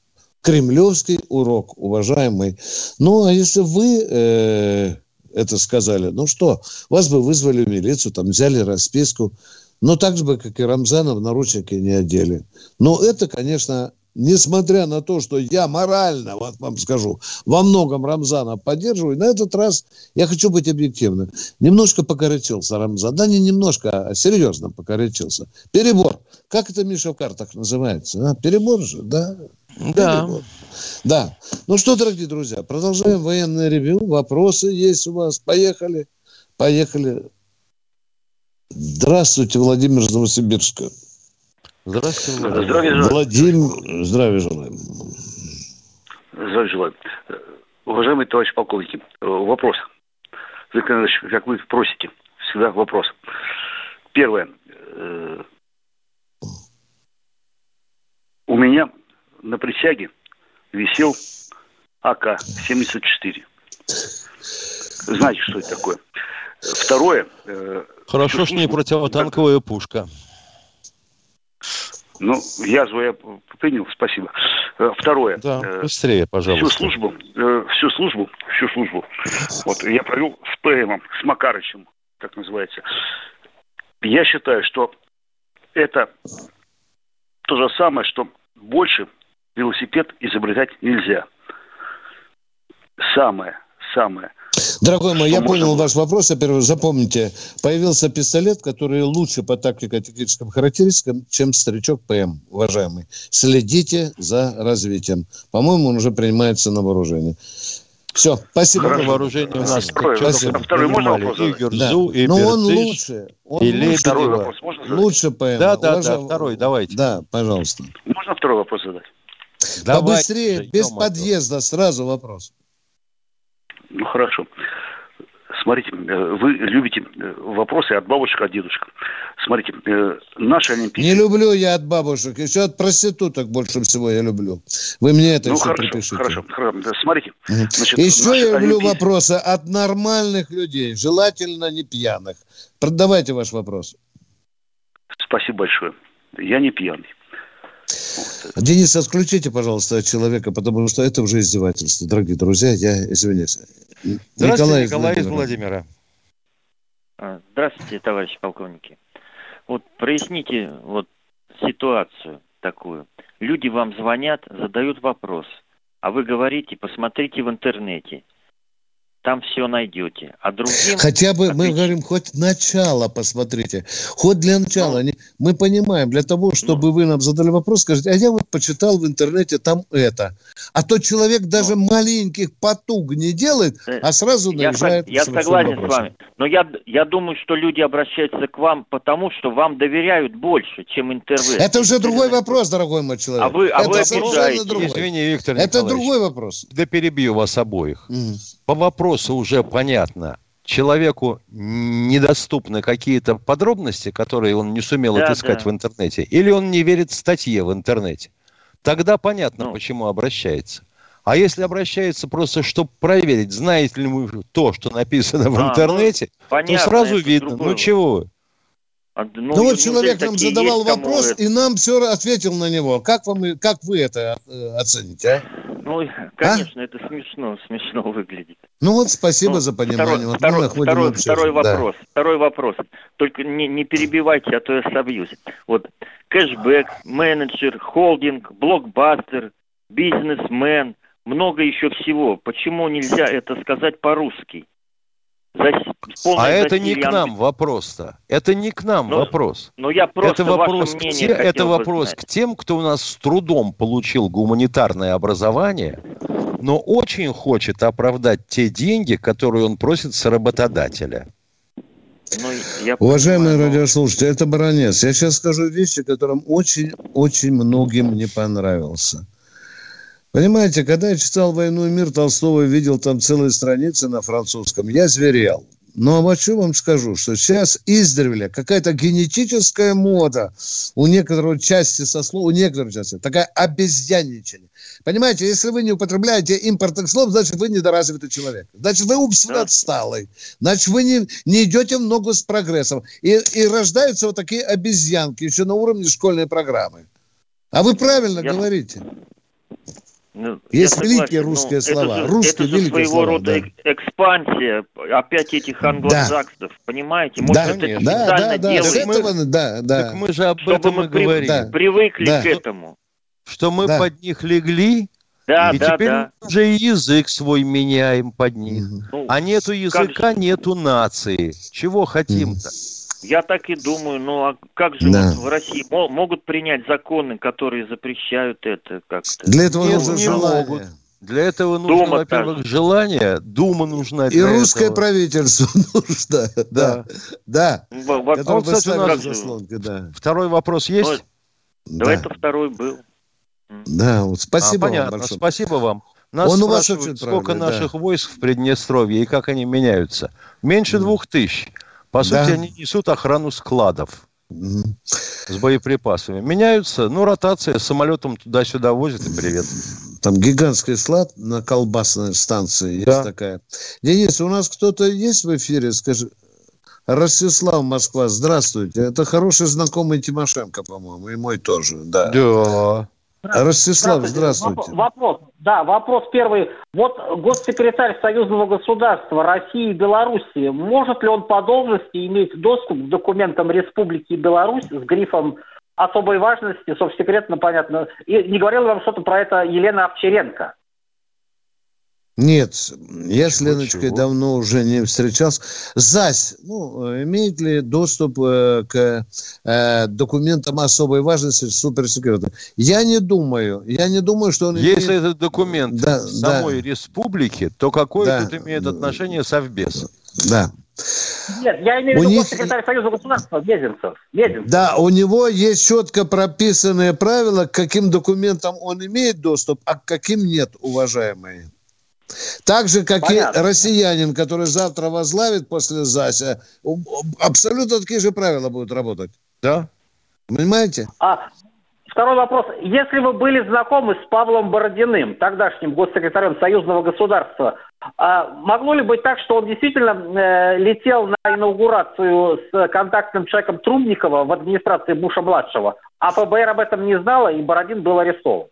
Кремлевский урок, уважаемый. Ну, а если вы э, это сказали, ну что, вас бы вызвали в милицию, там взяли расписку, но так же как и Рамзана, в наручники не одели. Но это, конечно, несмотря на то, что я морально, вот вам скажу, во многом Рамзана поддерживаю, на этот раз я хочу быть объективным. Немножко покорочился Рамзан. Да не немножко, а серьезно покорочился. Перебор. Как это, Миша, в картах называется? А? Перебор же, да? Да. Перебор. Да. Ну что, дорогие друзья, продолжаем военное ревю. Вопросы есть у вас. Поехали. Поехали. Здравствуйте, Владимир из Новосибирска. Здравствуйте, Владимир. Здравия желаю. Владимир, здравия желаю. Здравия желаю. Уважаемый товарищ полковник, вопрос. Как вы просите, всегда вопрос. Первое. У меня на присяге висел АК-74. Знаете, что это такое? Второе. Хорошо, что не противотанковая пушка. Ну, язву я принял, спасибо. Э, второе. Да, э, быстрее, пожалуйста. Всю службу, э, всю службу, всю службу, вот я провел с ПМом, с Макарычем, как называется. Я считаю, что это то же самое, что больше велосипед изобретать нельзя. Самое, самое – Дорогой мой, я понял ваш вопрос. Во-первых, запомните, появился пистолет, который лучше по тактико-техническим характеристикам, чем старичок ПМ, уважаемый. Следите за развитием. По-моему, он уже принимается на вооружение. Все, спасибо. Хорошо. вооружение у нас. Спасибо. Второй можно вопрос И Гюрзу, да. и Но он лучше. Он и лучше, второй вопрос можно задать? Лучше ПМ. Да, да, Уважав... да, второй, давайте. Да, пожалуйста. Можно второй вопрос задать? Давайте, Побыстрее, без подъезда, сразу вопрос. Ну, хорошо. Смотрите, э, вы любите э, вопросы от бабушек, от дедушек. Смотрите, э, наши олимпийцы... Не люблю я от бабушек. Еще от проституток больше всего я люблю. Вы мне это ну, еще хорошо, припишите. Хорошо, хорошо. Смотрите. Значит, еще я люблю олимпийцы... вопросы от нормальных людей, желательно не пьяных. Продавайте ваш вопрос. Спасибо большое. Я не пьяный. Денис, отключите, пожалуйста, человека, потому что это уже издевательство. Дорогие друзья, я извиняюсь. Здравствуйте, Николай, Николай из Владимира. А, здравствуйте, товарищи полковники. Вот проясните вот ситуацию такую. Люди вам звонят, задают вопрос, а вы говорите, посмотрите в интернете – там все найдете. А другим... Хотя бы, мы говорим, хоть начало посмотрите. Хоть для начала. Ну, мы понимаем, для того, чтобы ну, вы нам задали вопрос, скажите, а я вот почитал в интернете там это. А то человек даже ну, маленьких потуг не делает, э, а сразу наезжает. Я, я согласен вопросом. с вами. Но я, я думаю, что люди обращаются к вам потому, что вам доверяют больше, чем интернет. Это уже другой вопрос, дорогой мой человек. А вы, а это вы совершенно другой. Извини, Виктор Это другой вопрос. Да перебью вас обоих. Mm. По вопросу вопросу уже понятно. Человеку недоступны какие-то подробности, которые он не сумел да, отыскать да. в интернете, или он не верит статье в интернете. Тогда понятно, ну. почему обращается. А если обращается просто, чтобы проверить, знаете ли вы то, что написано в а, интернете, ну, понятно, то сразу видно, ну чего а, ну, ну вот человек нам задавал вопрос, это... и нам все ответил на него. Как, вам, как вы это э, оцените, а? Ну, конечно, а? это смешно, (laughs) смешно выглядит. Ну вот спасибо ну, за понимание. Второй, вот второй, второй, второй вопрос. Да. Второй вопрос. Только не, не перебивайте, а то я собьюсь. Вот кэшбэк, менеджер, холдинг, блокбастер, бизнесмен, много еще всего. Почему нельзя это сказать по-русски? А это не к нам вопрос-то. Это не к нам но, вопрос. Но я просто это вопрос, к те, это вопрос к тем, кто у нас с трудом получил гуманитарное образование, но очень хочет оправдать те деньги, которые он просит с работодателя. Ну, я Уважаемые понимаю, радиослушатели, это Баранец. Я сейчас скажу вещи, которым очень-очень многим не понравился. Понимаете, когда я читал «Войну и мир» Толстого и видел там целые страницы на французском, я зверел. Но вот что вам скажу, что сейчас издревле какая-то генетическая мода у некоторой части со слов, у некоторых части, такая обезьянничание. Понимаете, если вы не употребляете импортных слов, значит, вы недоразвитый человек. Значит, вы умственно отсталый. Значит, вы не, не идете в ногу с прогрессом. И, и рождаются вот такие обезьянки еще на уровне школьной программы. А вы правильно Я... говорите. Ну, Есть великие русские слова. Это же, русские это же своего слова, рода да. экспансия опять этих англосаксов, да. понимаете? Может, да, это да, да, да, делает, мы, да, да. Так мы же об чтобы этом мы и говорим. Да. Привыкли да. к этому. Что мы да. под них легли, да, и да, теперь да. уже и язык свой меняем под них. Ну, а нету языка, нету нации. Чего хотим-то? Я так и думаю, ну а как же да. вот в России могут принять законы, которые запрещают это как-то? Для этого нужно не желание. могут. Для этого нужно, Дума во-первых, желание, Дума нужна И русское этого. правительство (laughs) нужно, да, да. Вот, вот, кстати, у нас заслонка, да. Второй вопрос есть? Ну, да. это второй был. Да, вот спасибо а, понятно, вам большое. Спасибо вам. Нас Он у вас сколько наших да. войск в Приднестровье и как они меняются. Меньше двух тысяч. По да. сути, они несут охрану складов с боеприпасами. Меняются, ну, ротация, самолетом туда-сюда возят и привет. Там гигантский склад на колбасной станции да. есть такая. Денис, у нас кто-то есть в эфире? Скажи. Ростислав, Москва, здравствуйте. Это хороший знакомый Тимошенко, по-моему, и мой тоже, да. Да. Ростислав, здравствуйте. Вопрос, да, вопрос первый. Вот госсекретарь Союзного государства России и Беларуси, может ли он по должности иметь доступ к документам Республики Беларусь с грифом особой важности, совсекретно понятно. И не говорил вам что-то про это Елена Овчаренко? Нет, я с Леночкой чего? давно уже не встречался. Зась, ну, имеет ли доступ э, к э, документам особой важности суперсекретно? Я не думаю. Я не думаю, что он Если имеет... это документ да, самой да. республики, то какое да. тут имеет отношение Совбез? Да. Нет, я имею в виду них... секретарь Союза государства Мезенцев. Мезенцев. Да, у него есть четко прописанные правила, к каким документам он имеет доступ, а к каким нет, уважаемые. Так же, как Понятно. и россиянин, который завтра возглавит после ЗАСя, абсолютно такие же правила будут работать. Да? Понимаете? А, Второй вопрос. Если вы были знакомы с Павлом Бородиным, тогдашним госсекретарем Союзного государства, а могло ли быть так, что он действительно э, летел на инаугурацию с контактным человеком Трубникова в администрации Буша-младшего, а ФБР об этом не знала, и Бородин был арестован?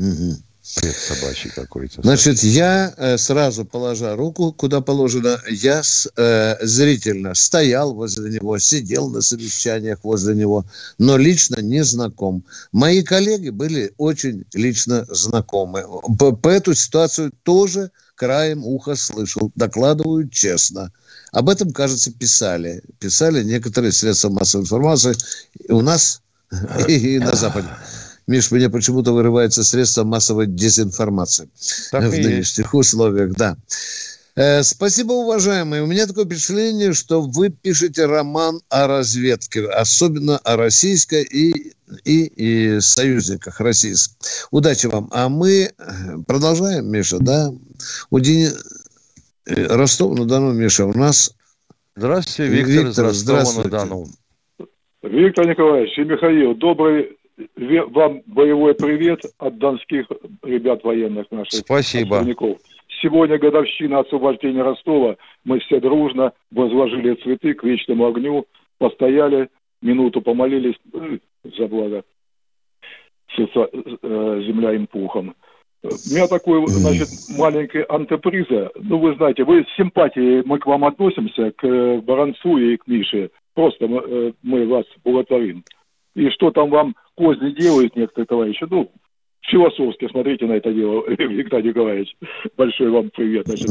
Угу. Бред собачий какой-то. Значит, я э, сразу положа руку, куда положено, я э, зрительно стоял возле него, сидел на совещаниях возле него, но лично не знаком. Мои коллеги были очень лично знакомы. По, по эту ситуацию тоже краем уха слышал, докладываю честно. Об этом, кажется, писали. Писали некоторые средства массовой информации у нас (laughs) и на Западе. Миш, мне почему-то вырывается средства массовой дезинформации так в нынешних есть. условиях, да. Э, спасибо, уважаемые. У меня такое впечатление, что вы пишете роман о разведке, особенно о российской и, и, и союзниках российских. Удачи вам. А мы продолжаем, Миша, да? У Дени... Э, Ростов-на-Дону, Миша, у нас... Здравствуйте, Виктор, Виктор из Ростова-на-Дону. Виктор Николаевич и Михаил, добрый вам боевой привет от донских ребят военных наших. Спасибо. Отставников. Сегодня годовщина освобождения Ростова. Мы все дружно возложили цветы к вечному огню, постояли, минуту помолились э, за благо сердца, э, земля им пухом. У меня такой, значит, маленькая антеприза. Ну, вы знаете, вы с симпатией мы к вам относимся, к Баранцу и к Мише. Просто мы, э, мы вас благодарим. И что там вам козни делают некоторые товарищи, ну, философски смотрите на это дело, (laughs) Виктор Николаевич. Большой вам привет, значит,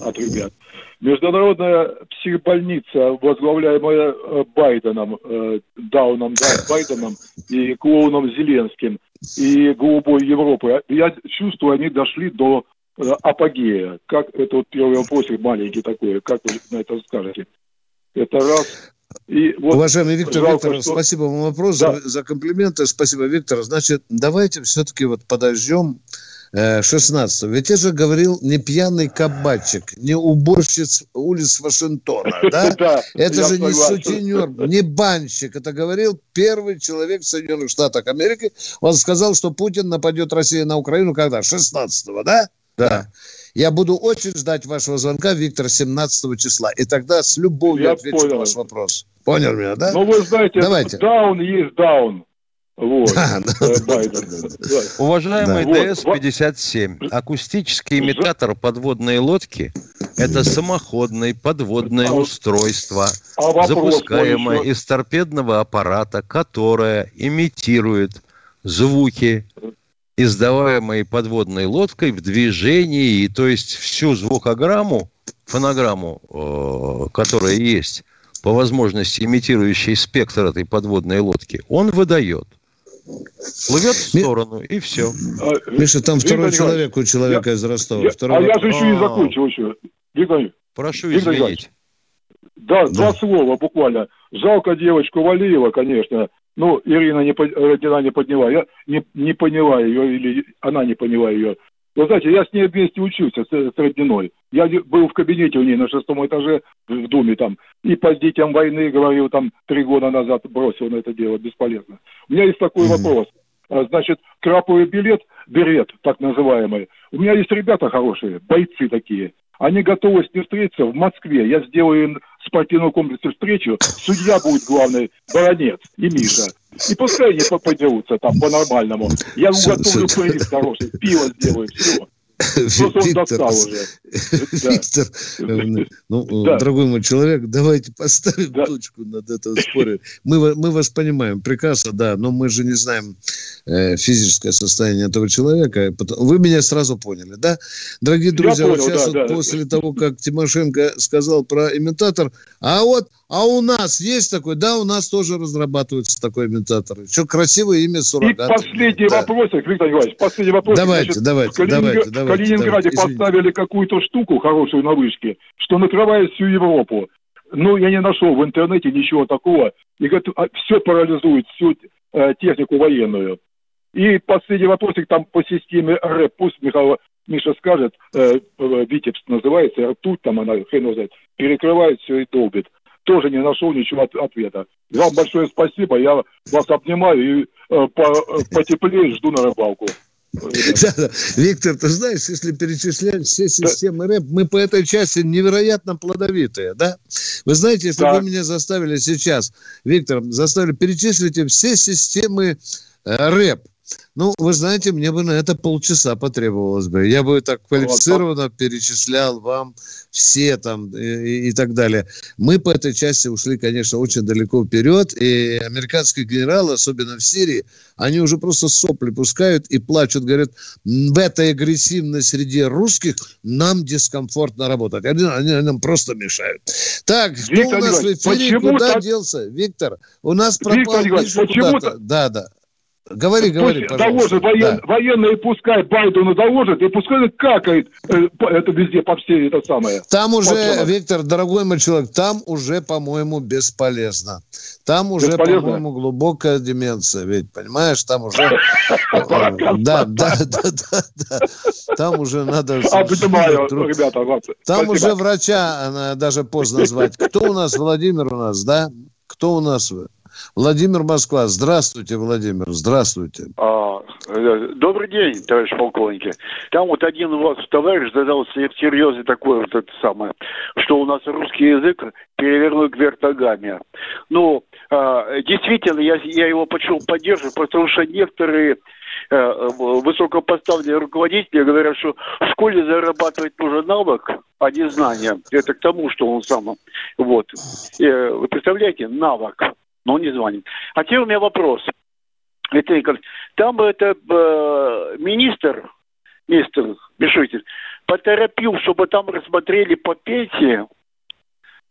от ребят. Международная психбольница, возглавляемая э, Байденом, э, Дауном да, (laughs) Байденом и клоуном Зеленским, и голубой Европы, я чувствую, они дошли до э, апогея. Как это вот первый вопросик маленький такой, как вы на это скажете? Это раз. И вот Уважаемый Виктор жалко, Викторович, что... спасибо вам вопрос да. за, за комплименты. Спасибо, Виктор. Значит, давайте все-таки вот подождем 16 -го. Ведь я же говорил не пьяный кабачик, не уборщиц улиц Вашингтона, (laughs) да? да это же не сутенер, не банщик. Это говорил первый человек в Соединенных Штатах Америки. Он сказал, что Путин нападет Россия на Украину когда? 16-го, да? Да. Я буду очень ждать вашего звонка, Виктор, 17 числа. И тогда с любовью Я отвечу понял. на ваш вопрос. Понял меня, да? Ну, вы знаете, Давайте. даун есть даун. Вот. (laughs) Э, Уважаемый ДС-57, акустический имитатор подводной лодки – это самоходное подводное а устройство, а запускаемое из торпедного аппарата, которое имитирует звуки издаваемой подводной лодкой в движении, и то есть всю звукограмму, фонограмму, э, которая есть, по возможности имитирующий спектр этой подводной лодки, он выдает. Плывет в сторону, и все. А, Миша, там второй человек у человека я, из Ростова. Я, а я же еще не закончил еще. Виктор, Прошу Виктор извинить. Да, да, два слова буквально. Жалко девочку Валиева, конечно. Ну, Ирина не, Родина не подняла. Я не, не поняла ее, или она не поняла ее. Вы знаете, я с ней вместе учился, с, с Родиной. Я был в кабинете у нее на шестом этаже в Думе там. И по детям войны, говорил, там три года назад бросил на это дело, бесполезно. У меня есть такой mm-hmm. вопрос. А, значит, краповый билет, берет, так называемый. У меня есть ребята хорошие, бойцы такие. Они готовы с ним встретиться в Москве. Я сделаю им спортивном комплексе встречу. Судья будет главный, Баронец и Миша. И пускай они подерутся там по-нормальному. Я уготовлю приз хороший, пиво сделаю, все. Виктор, Виктор, ну, дорогой мой человек, давайте поставим точку над этим споре. Мы, мы вас понимаем прекрасно, да, но мы же не знаем э, физическое состояние этого человека. Вы меня сразу поняли, да? Дорогие друзья, вот сейчас вот после того, как Тимошенко сказал про имитатор, а вот а у нас есть такой? Да, у нас тоже разрабатывается такой имитатор. Еще красивое имя суррогат. И последний да. вопрос, Виктор Николаевич, последний вопрос. Давайте, Значит, давайте, Калининг... давайте, давайте. В Калининграде давайте, поставили какую-то штуку хорошую на вышке, что накрывает всю Европу. Ну, я не нашел в интернете ничего такого. И говорит, а, все парализует, всю э, технику военную. И последний вопросик там по системе РЭП. Пусть Михаил Миша скажет, э, э, Витебск называется, ртуть там она, хрен знает, перекрывает все и долбит. Тоже не нашел ничего от, ответа. Вам большое спасибо, я вас обнимаю и э, по, э, потеплее жду на рыбалку. Виктор, ты знаешь, если перечислять все системы РЭП, мы по этой части невероятно плодовитые, да? Вы знаете, если да. вы меня заставили сейчас, Виктор, заставили перечислить все системы э, РЭП, ну, вы знаете, мне бы на это полчаса потребовалось бы. Я бы так квалифицированно перечислял вам все там и, и так далее. Мы по этой части ушли, конечно, очень далеко вперед. И американские генералы, особенно в Сирии, они уже просто сопли пускают и плачут. Говорят, в этой агрессивной среде русских нам дискомфортно работать. Они, они, они нам просто мешают. Так, Виктор у нас в эфире? Куда так... делся? Виктор, у нас пропал Виктор куда-то. Да, да. Говори, говори, Пусть доложит воен, да. военные, пускай Байдену доложит, и пускай какает э, это везде по всей это самое. Там уже, Послано. Виктор, дорогой мой человек, там уже, по-моему, бесполезно. Там уже, по-моему, глубокая деменция, ведь, понимаешь, там уже... Да, да, да, да, да. Там уже надо... Обнимаю, ребята. Там уже врача даже поздно звать. Кто у нас, Владимир у нас, да? Кто у нас? Владимир Москва. Здравствуйте, Владимир. Здравствуйте. А, э, добрый день, товарищ полковники. Там вот один у вас товарищ задал серьезный такой вот это самое, что у нас русский язык перевернут вверх ногами. Ну, а, действительно, я, я его почему поддерживаю, потому что некоторые э, высокопоставленные руководители говорят, что в школе зарабатывать нужен навык, а не знания. Это к тому, что он сам. Вот. Э, вы представляете, навык но не звонит. А теперь у меня вопрос. Это, там это э, министр, министр Бешутин, поторопил, чтобы там рассмотрели по пенсии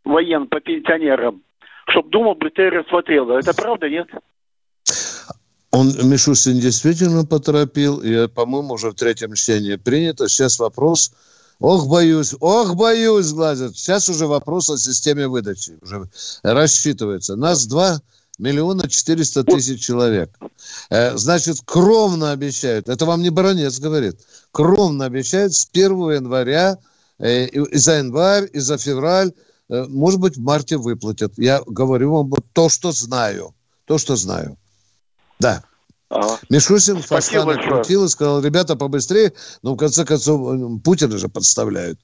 воен, по пенсионерам, чтобы Дума БТ рассмотрела. Это правда, нет? Он, Мишустин, действительно поторопил, и, по-моему, уже в третьем чтении принято. Сейчас вопрос Ох, боюсь, ох, боюсь, глазят. Сейчас уже вопрос о системе выдачи уже рассчитывается. Нас два миллиона четыреста тысяч человек. Э, значит, кровно обещают, это вам не баронец говорит, кровно обещают с 1 января э, и за январь, и за февраль, э, может быть, в марте выплатят. Я говорю вам то, что знаю. То, что знаю. Да. Ага. Мишусин фаста накрутил и сказал, ребята, побыстрее, но в конце концов Путина же подставляют.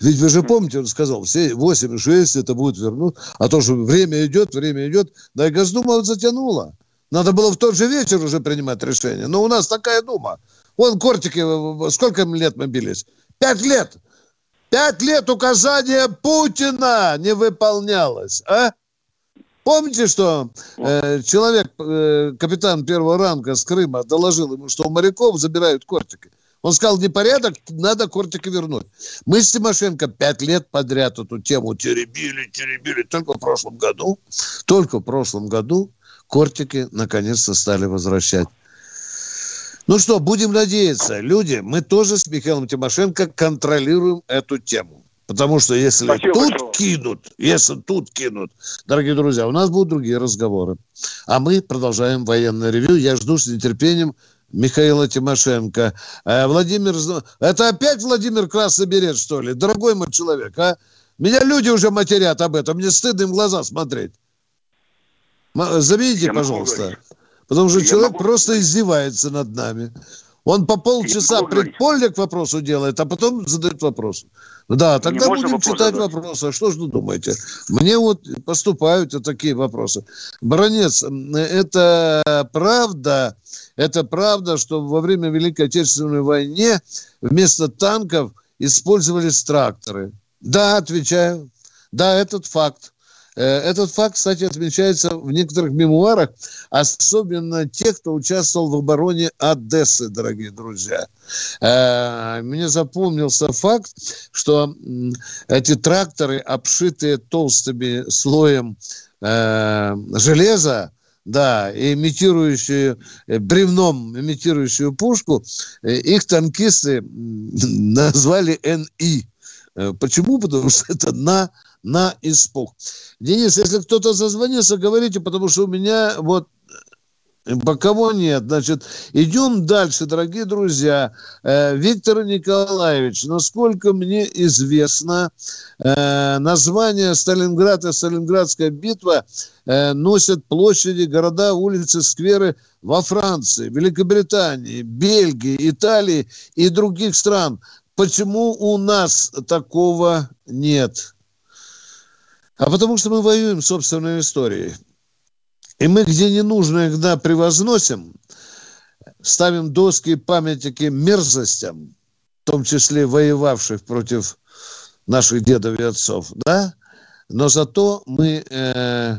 Ведь вы же помните, он сказал, все 8,6 это будет вернуть, а то, что время идет, время идет, да и Госдума вот затянула. Надо было в тот же вечер уже принимать решение. Но у нас такая дума. Вон кортики, сколько лет мы бились? Пять лет. Пять лет указания Путина не выполнялось, а? Помните, что э, человек, э, капитан первого ранга с Крыма, доложил ему, что у моряков забирают кортики? Он сказал, непорядок, надо кортики вернуть. Мы с Тимошенко пять лет подряд эту тему теребили, теребили. Только в прошлом году, только в прошлом году кортики наконец-то стали возвращать. Ну что, будем надеяться, люди, мы тоже с Михаилом Тимошенко контролируем эту тему. Потому что если Спасибо тут большое. кинут, если тут кинут, дорогие друзья, у нас будут другие разговоры. А мы продолжаем военное ревю. Я жду с нетерпением Михаила Тимошенко. Э, Владимир... Это опять Владимир Красный берет, что ли? Дорогой мой человек, а? Меня люди уже матерят об этом. Мне стыдно им в глаза смотреть. Замените, пожалуйста. Потому что Я человек могу... просто издевается над нами. Он по полчаса предполье к вопросу делает, а потом задает вопрос. Да, тогда будем вопрос читать задать. вопросы. А что же вы думаете? Мне вот поступают такие вопросы. Бронец, это правда, это правда, что во время Великой Отечественной войны вместо танков использовались тракторы? Да, отвечаю. Да, этот факт. Э, этот факт, кстати, отмечается в некоторых мемуарах, особенно тех, кто участвовал в обороне Одессы, дорогие друзья. Э, мне запомнился факт, что эти тракторы, обшитые толстыми слоем э, железа, да, имитирующую, бревном имитирующую пушку, их танкисты (laughs) назвали НИ почему? Потому что это на, на испуг. Денис, если кто-то зазвонится, говорите, потому что у меня вот Пока нет. Значит, идем дальше, дорогие друзья. Э, Виктор Николаевич, насколько мне известно, э, название Сталинград и Сталинградская битва э, носят площади, города, улицы, скверы во Франции, Великобритании, Бельгии, Италии и других стран. Почему у нас такого нет? А потому что мы воюем собственной историей. И мы где не нужно, когда превозносим, ставим доски памятники мерзостям, в том числе воевавших против наших дедов и отцов, да? Но зато мы э,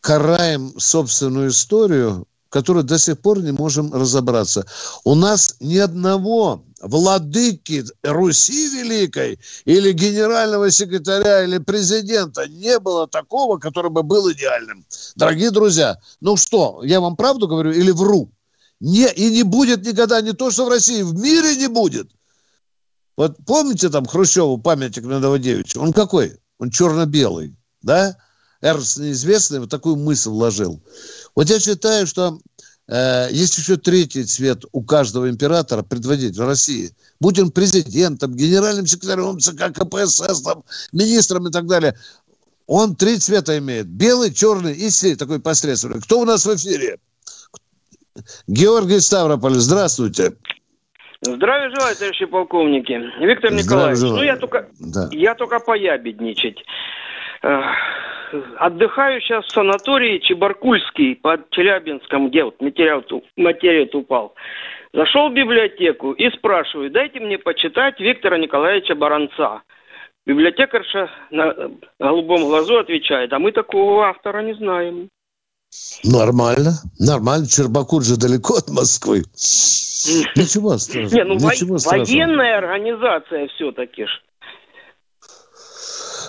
караем собственную историю которой до сих пор не можем разобраться. У нас ни одного владыки Руси Великой или генерального секретаря или президента не было такого, который бы был идеальным. Дорогие друзья, ну что, я вам правду говорю или вру? Не, и не будет никогда не то, что в России, в мире не будет. Вот помните там Хрущеву памятник Медоводевича? Он какой? Он черно-белый, да? Эрнст неизвестный вот такую мысль вложил. Вот я считаю, что есть еще третий цвет у каждого императора, предводителя России. Будь он президентом, генеральным секретарем ЦК КПСС, там, министром и так далее. Он три цвета имеет. Белый, черный и синий, такой посредственный. Кто у нас в эфире? Георгий Ставрополь, здравствуйте. Здравия желаю, товарищи полковники. Виктор Николаевич, ну я только, да. я только поябедничать. Отдыхаю сейчас в санатории Чебаркульский под Челябинском, где вот материал, материал упал. Зашел в библиотеку и спрашиваю, дайте мне почитать Виктора Николаевича Баранца. Библиотекарша на голубом глазу отвечает, а мы такого автора не знаем. Нормально, нормально. Чербакур же далеко от Москвы. (laughs) Ничего страшного. Не, ну Ничего военная организация все-таки ж.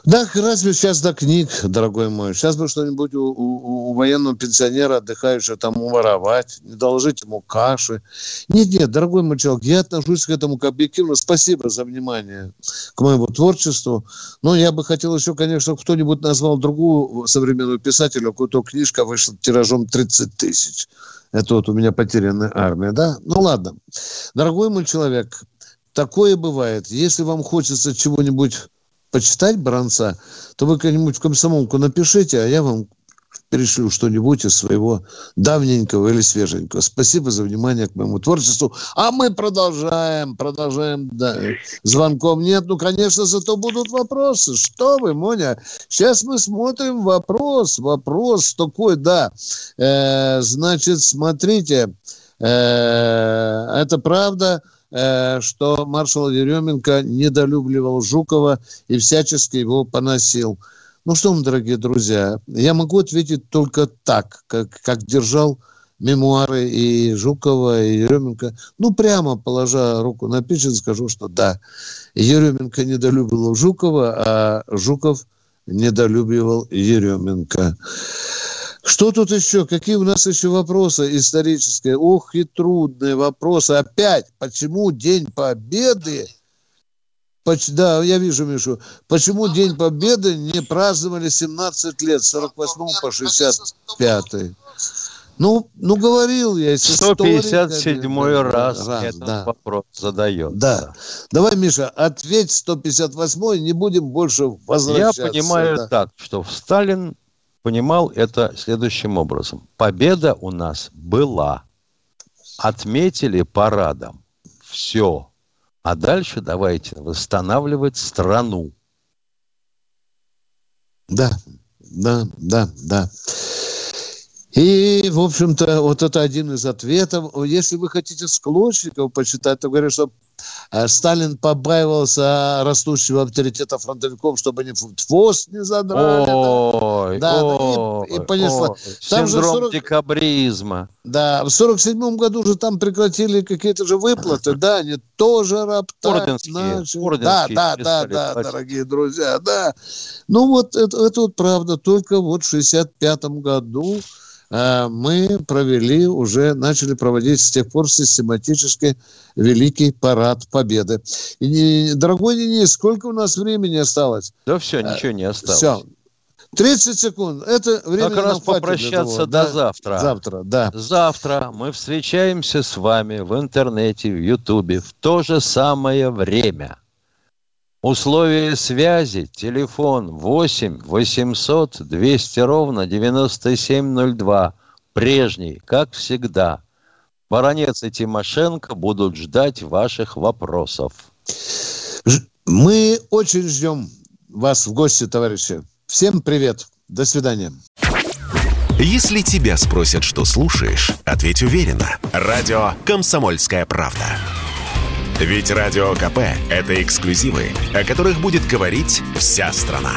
Да, разве сейчас до книг, дорогой мой. Сейчас бы что-нибудь у, у, у военного пенсионера отдыхающего там уворовать, не должить ему каши. Нет, нет, дорогой мой человек, я отношусь к этому как объективно. Спасибо за внимание к моему творчеству. Но я бы хотел еще, конечно, кто-нибудь назвал другую современную писателя, у которой книжка вышла тиражом 30 тысяч. Это вот у меня потерянная армия, да? Ну ладно. Дорогой мой человек, такое бывает. Если вам хочется чего-нибудь почитать Бранца, то вы как-нибудь в комсомолку напишите, а я вам перешлю что-нибудь из своего давненького или свеженького. Спасибо за внимание к моему творчеству. А мы продолжаем, продолжаем. Да. Звонком нет, ну, конечно, зато будут вопросы. Что вы, Моня? Сейчас мы смотрим вопрос, вопрос такой, да. Э, значит, смотрите, э, это правда, что маршал Еременко недолюбливал Жукова и всячески его поносил. Ну что, дорогие друзья, я могу ответить только так, как, как держал мемуары и Жукова, и Еременко. Ну, прямо положа руку на печень, скажу, что да, Еременко недолюбливал Жукова, а Жуков недолюбливал Еременко. Что тут еще? Какие у нас еще вопросы исторические? Ох, и трудные вопросы. Опять, почему День Победы да, я вижу, Мишу. Почему День Победы не праздновали 17 лет, с 48 по 65? Ну, ну говорил я. 157 раз, раз этот да. вопрос задает. Да. да. Давай, Миша, ответь 158 не будем больше возвращаться. Я понимаю да. так, что Сталин понимал это следующим образом. Победа у нас была. Отметили парадом. Все. А дальше давайте восстанавливать страну. Да, да, да, да. И, в общем-то, вот это один из ответов. Если вы хотите склочников почитать, то говорят, что э, Сталин побаивался растущего авторитета фронтовиков, чтобы они хвост не задрали. Ой, да, ой, и, и понесло. Ой, там синдром же 40... декабризма. Да, в сорок седьмом году же там прекратили какие-то же выплаты, (laughs) да, они тоже роптать Орденские, начали. Да, да, да, да, платить. дорогие друзья, да. Ну вот это, это вот правда, только вот в шестьдесят пятом году мы провели уже, начали проводить с тех пор систематически Великий парад Победы. И, дорогой Денис, сколько у нас времени осталось? Да все, ничего не осталось. Все. 30 секунд. Это время как раз попрощаться до да? завтра. Завтра, да. Завтра мы встречаемся с вами в интернете, в Ютубе в то же самое время. Условия связи, телефон 8 800 200 ровно 9702. Прежний, как всегда. Баронец и Тимошенко будут ждать ваших вопросов. Мы очень ждем вас в гости, товарищи. Всем привет. До свидания. Если тебя спросят, что слушаешь, ответь уверенно. Радио «Комсомольская правда». Ведь Радио КП – это эксклюзивы, о которых будет говорить вся страна.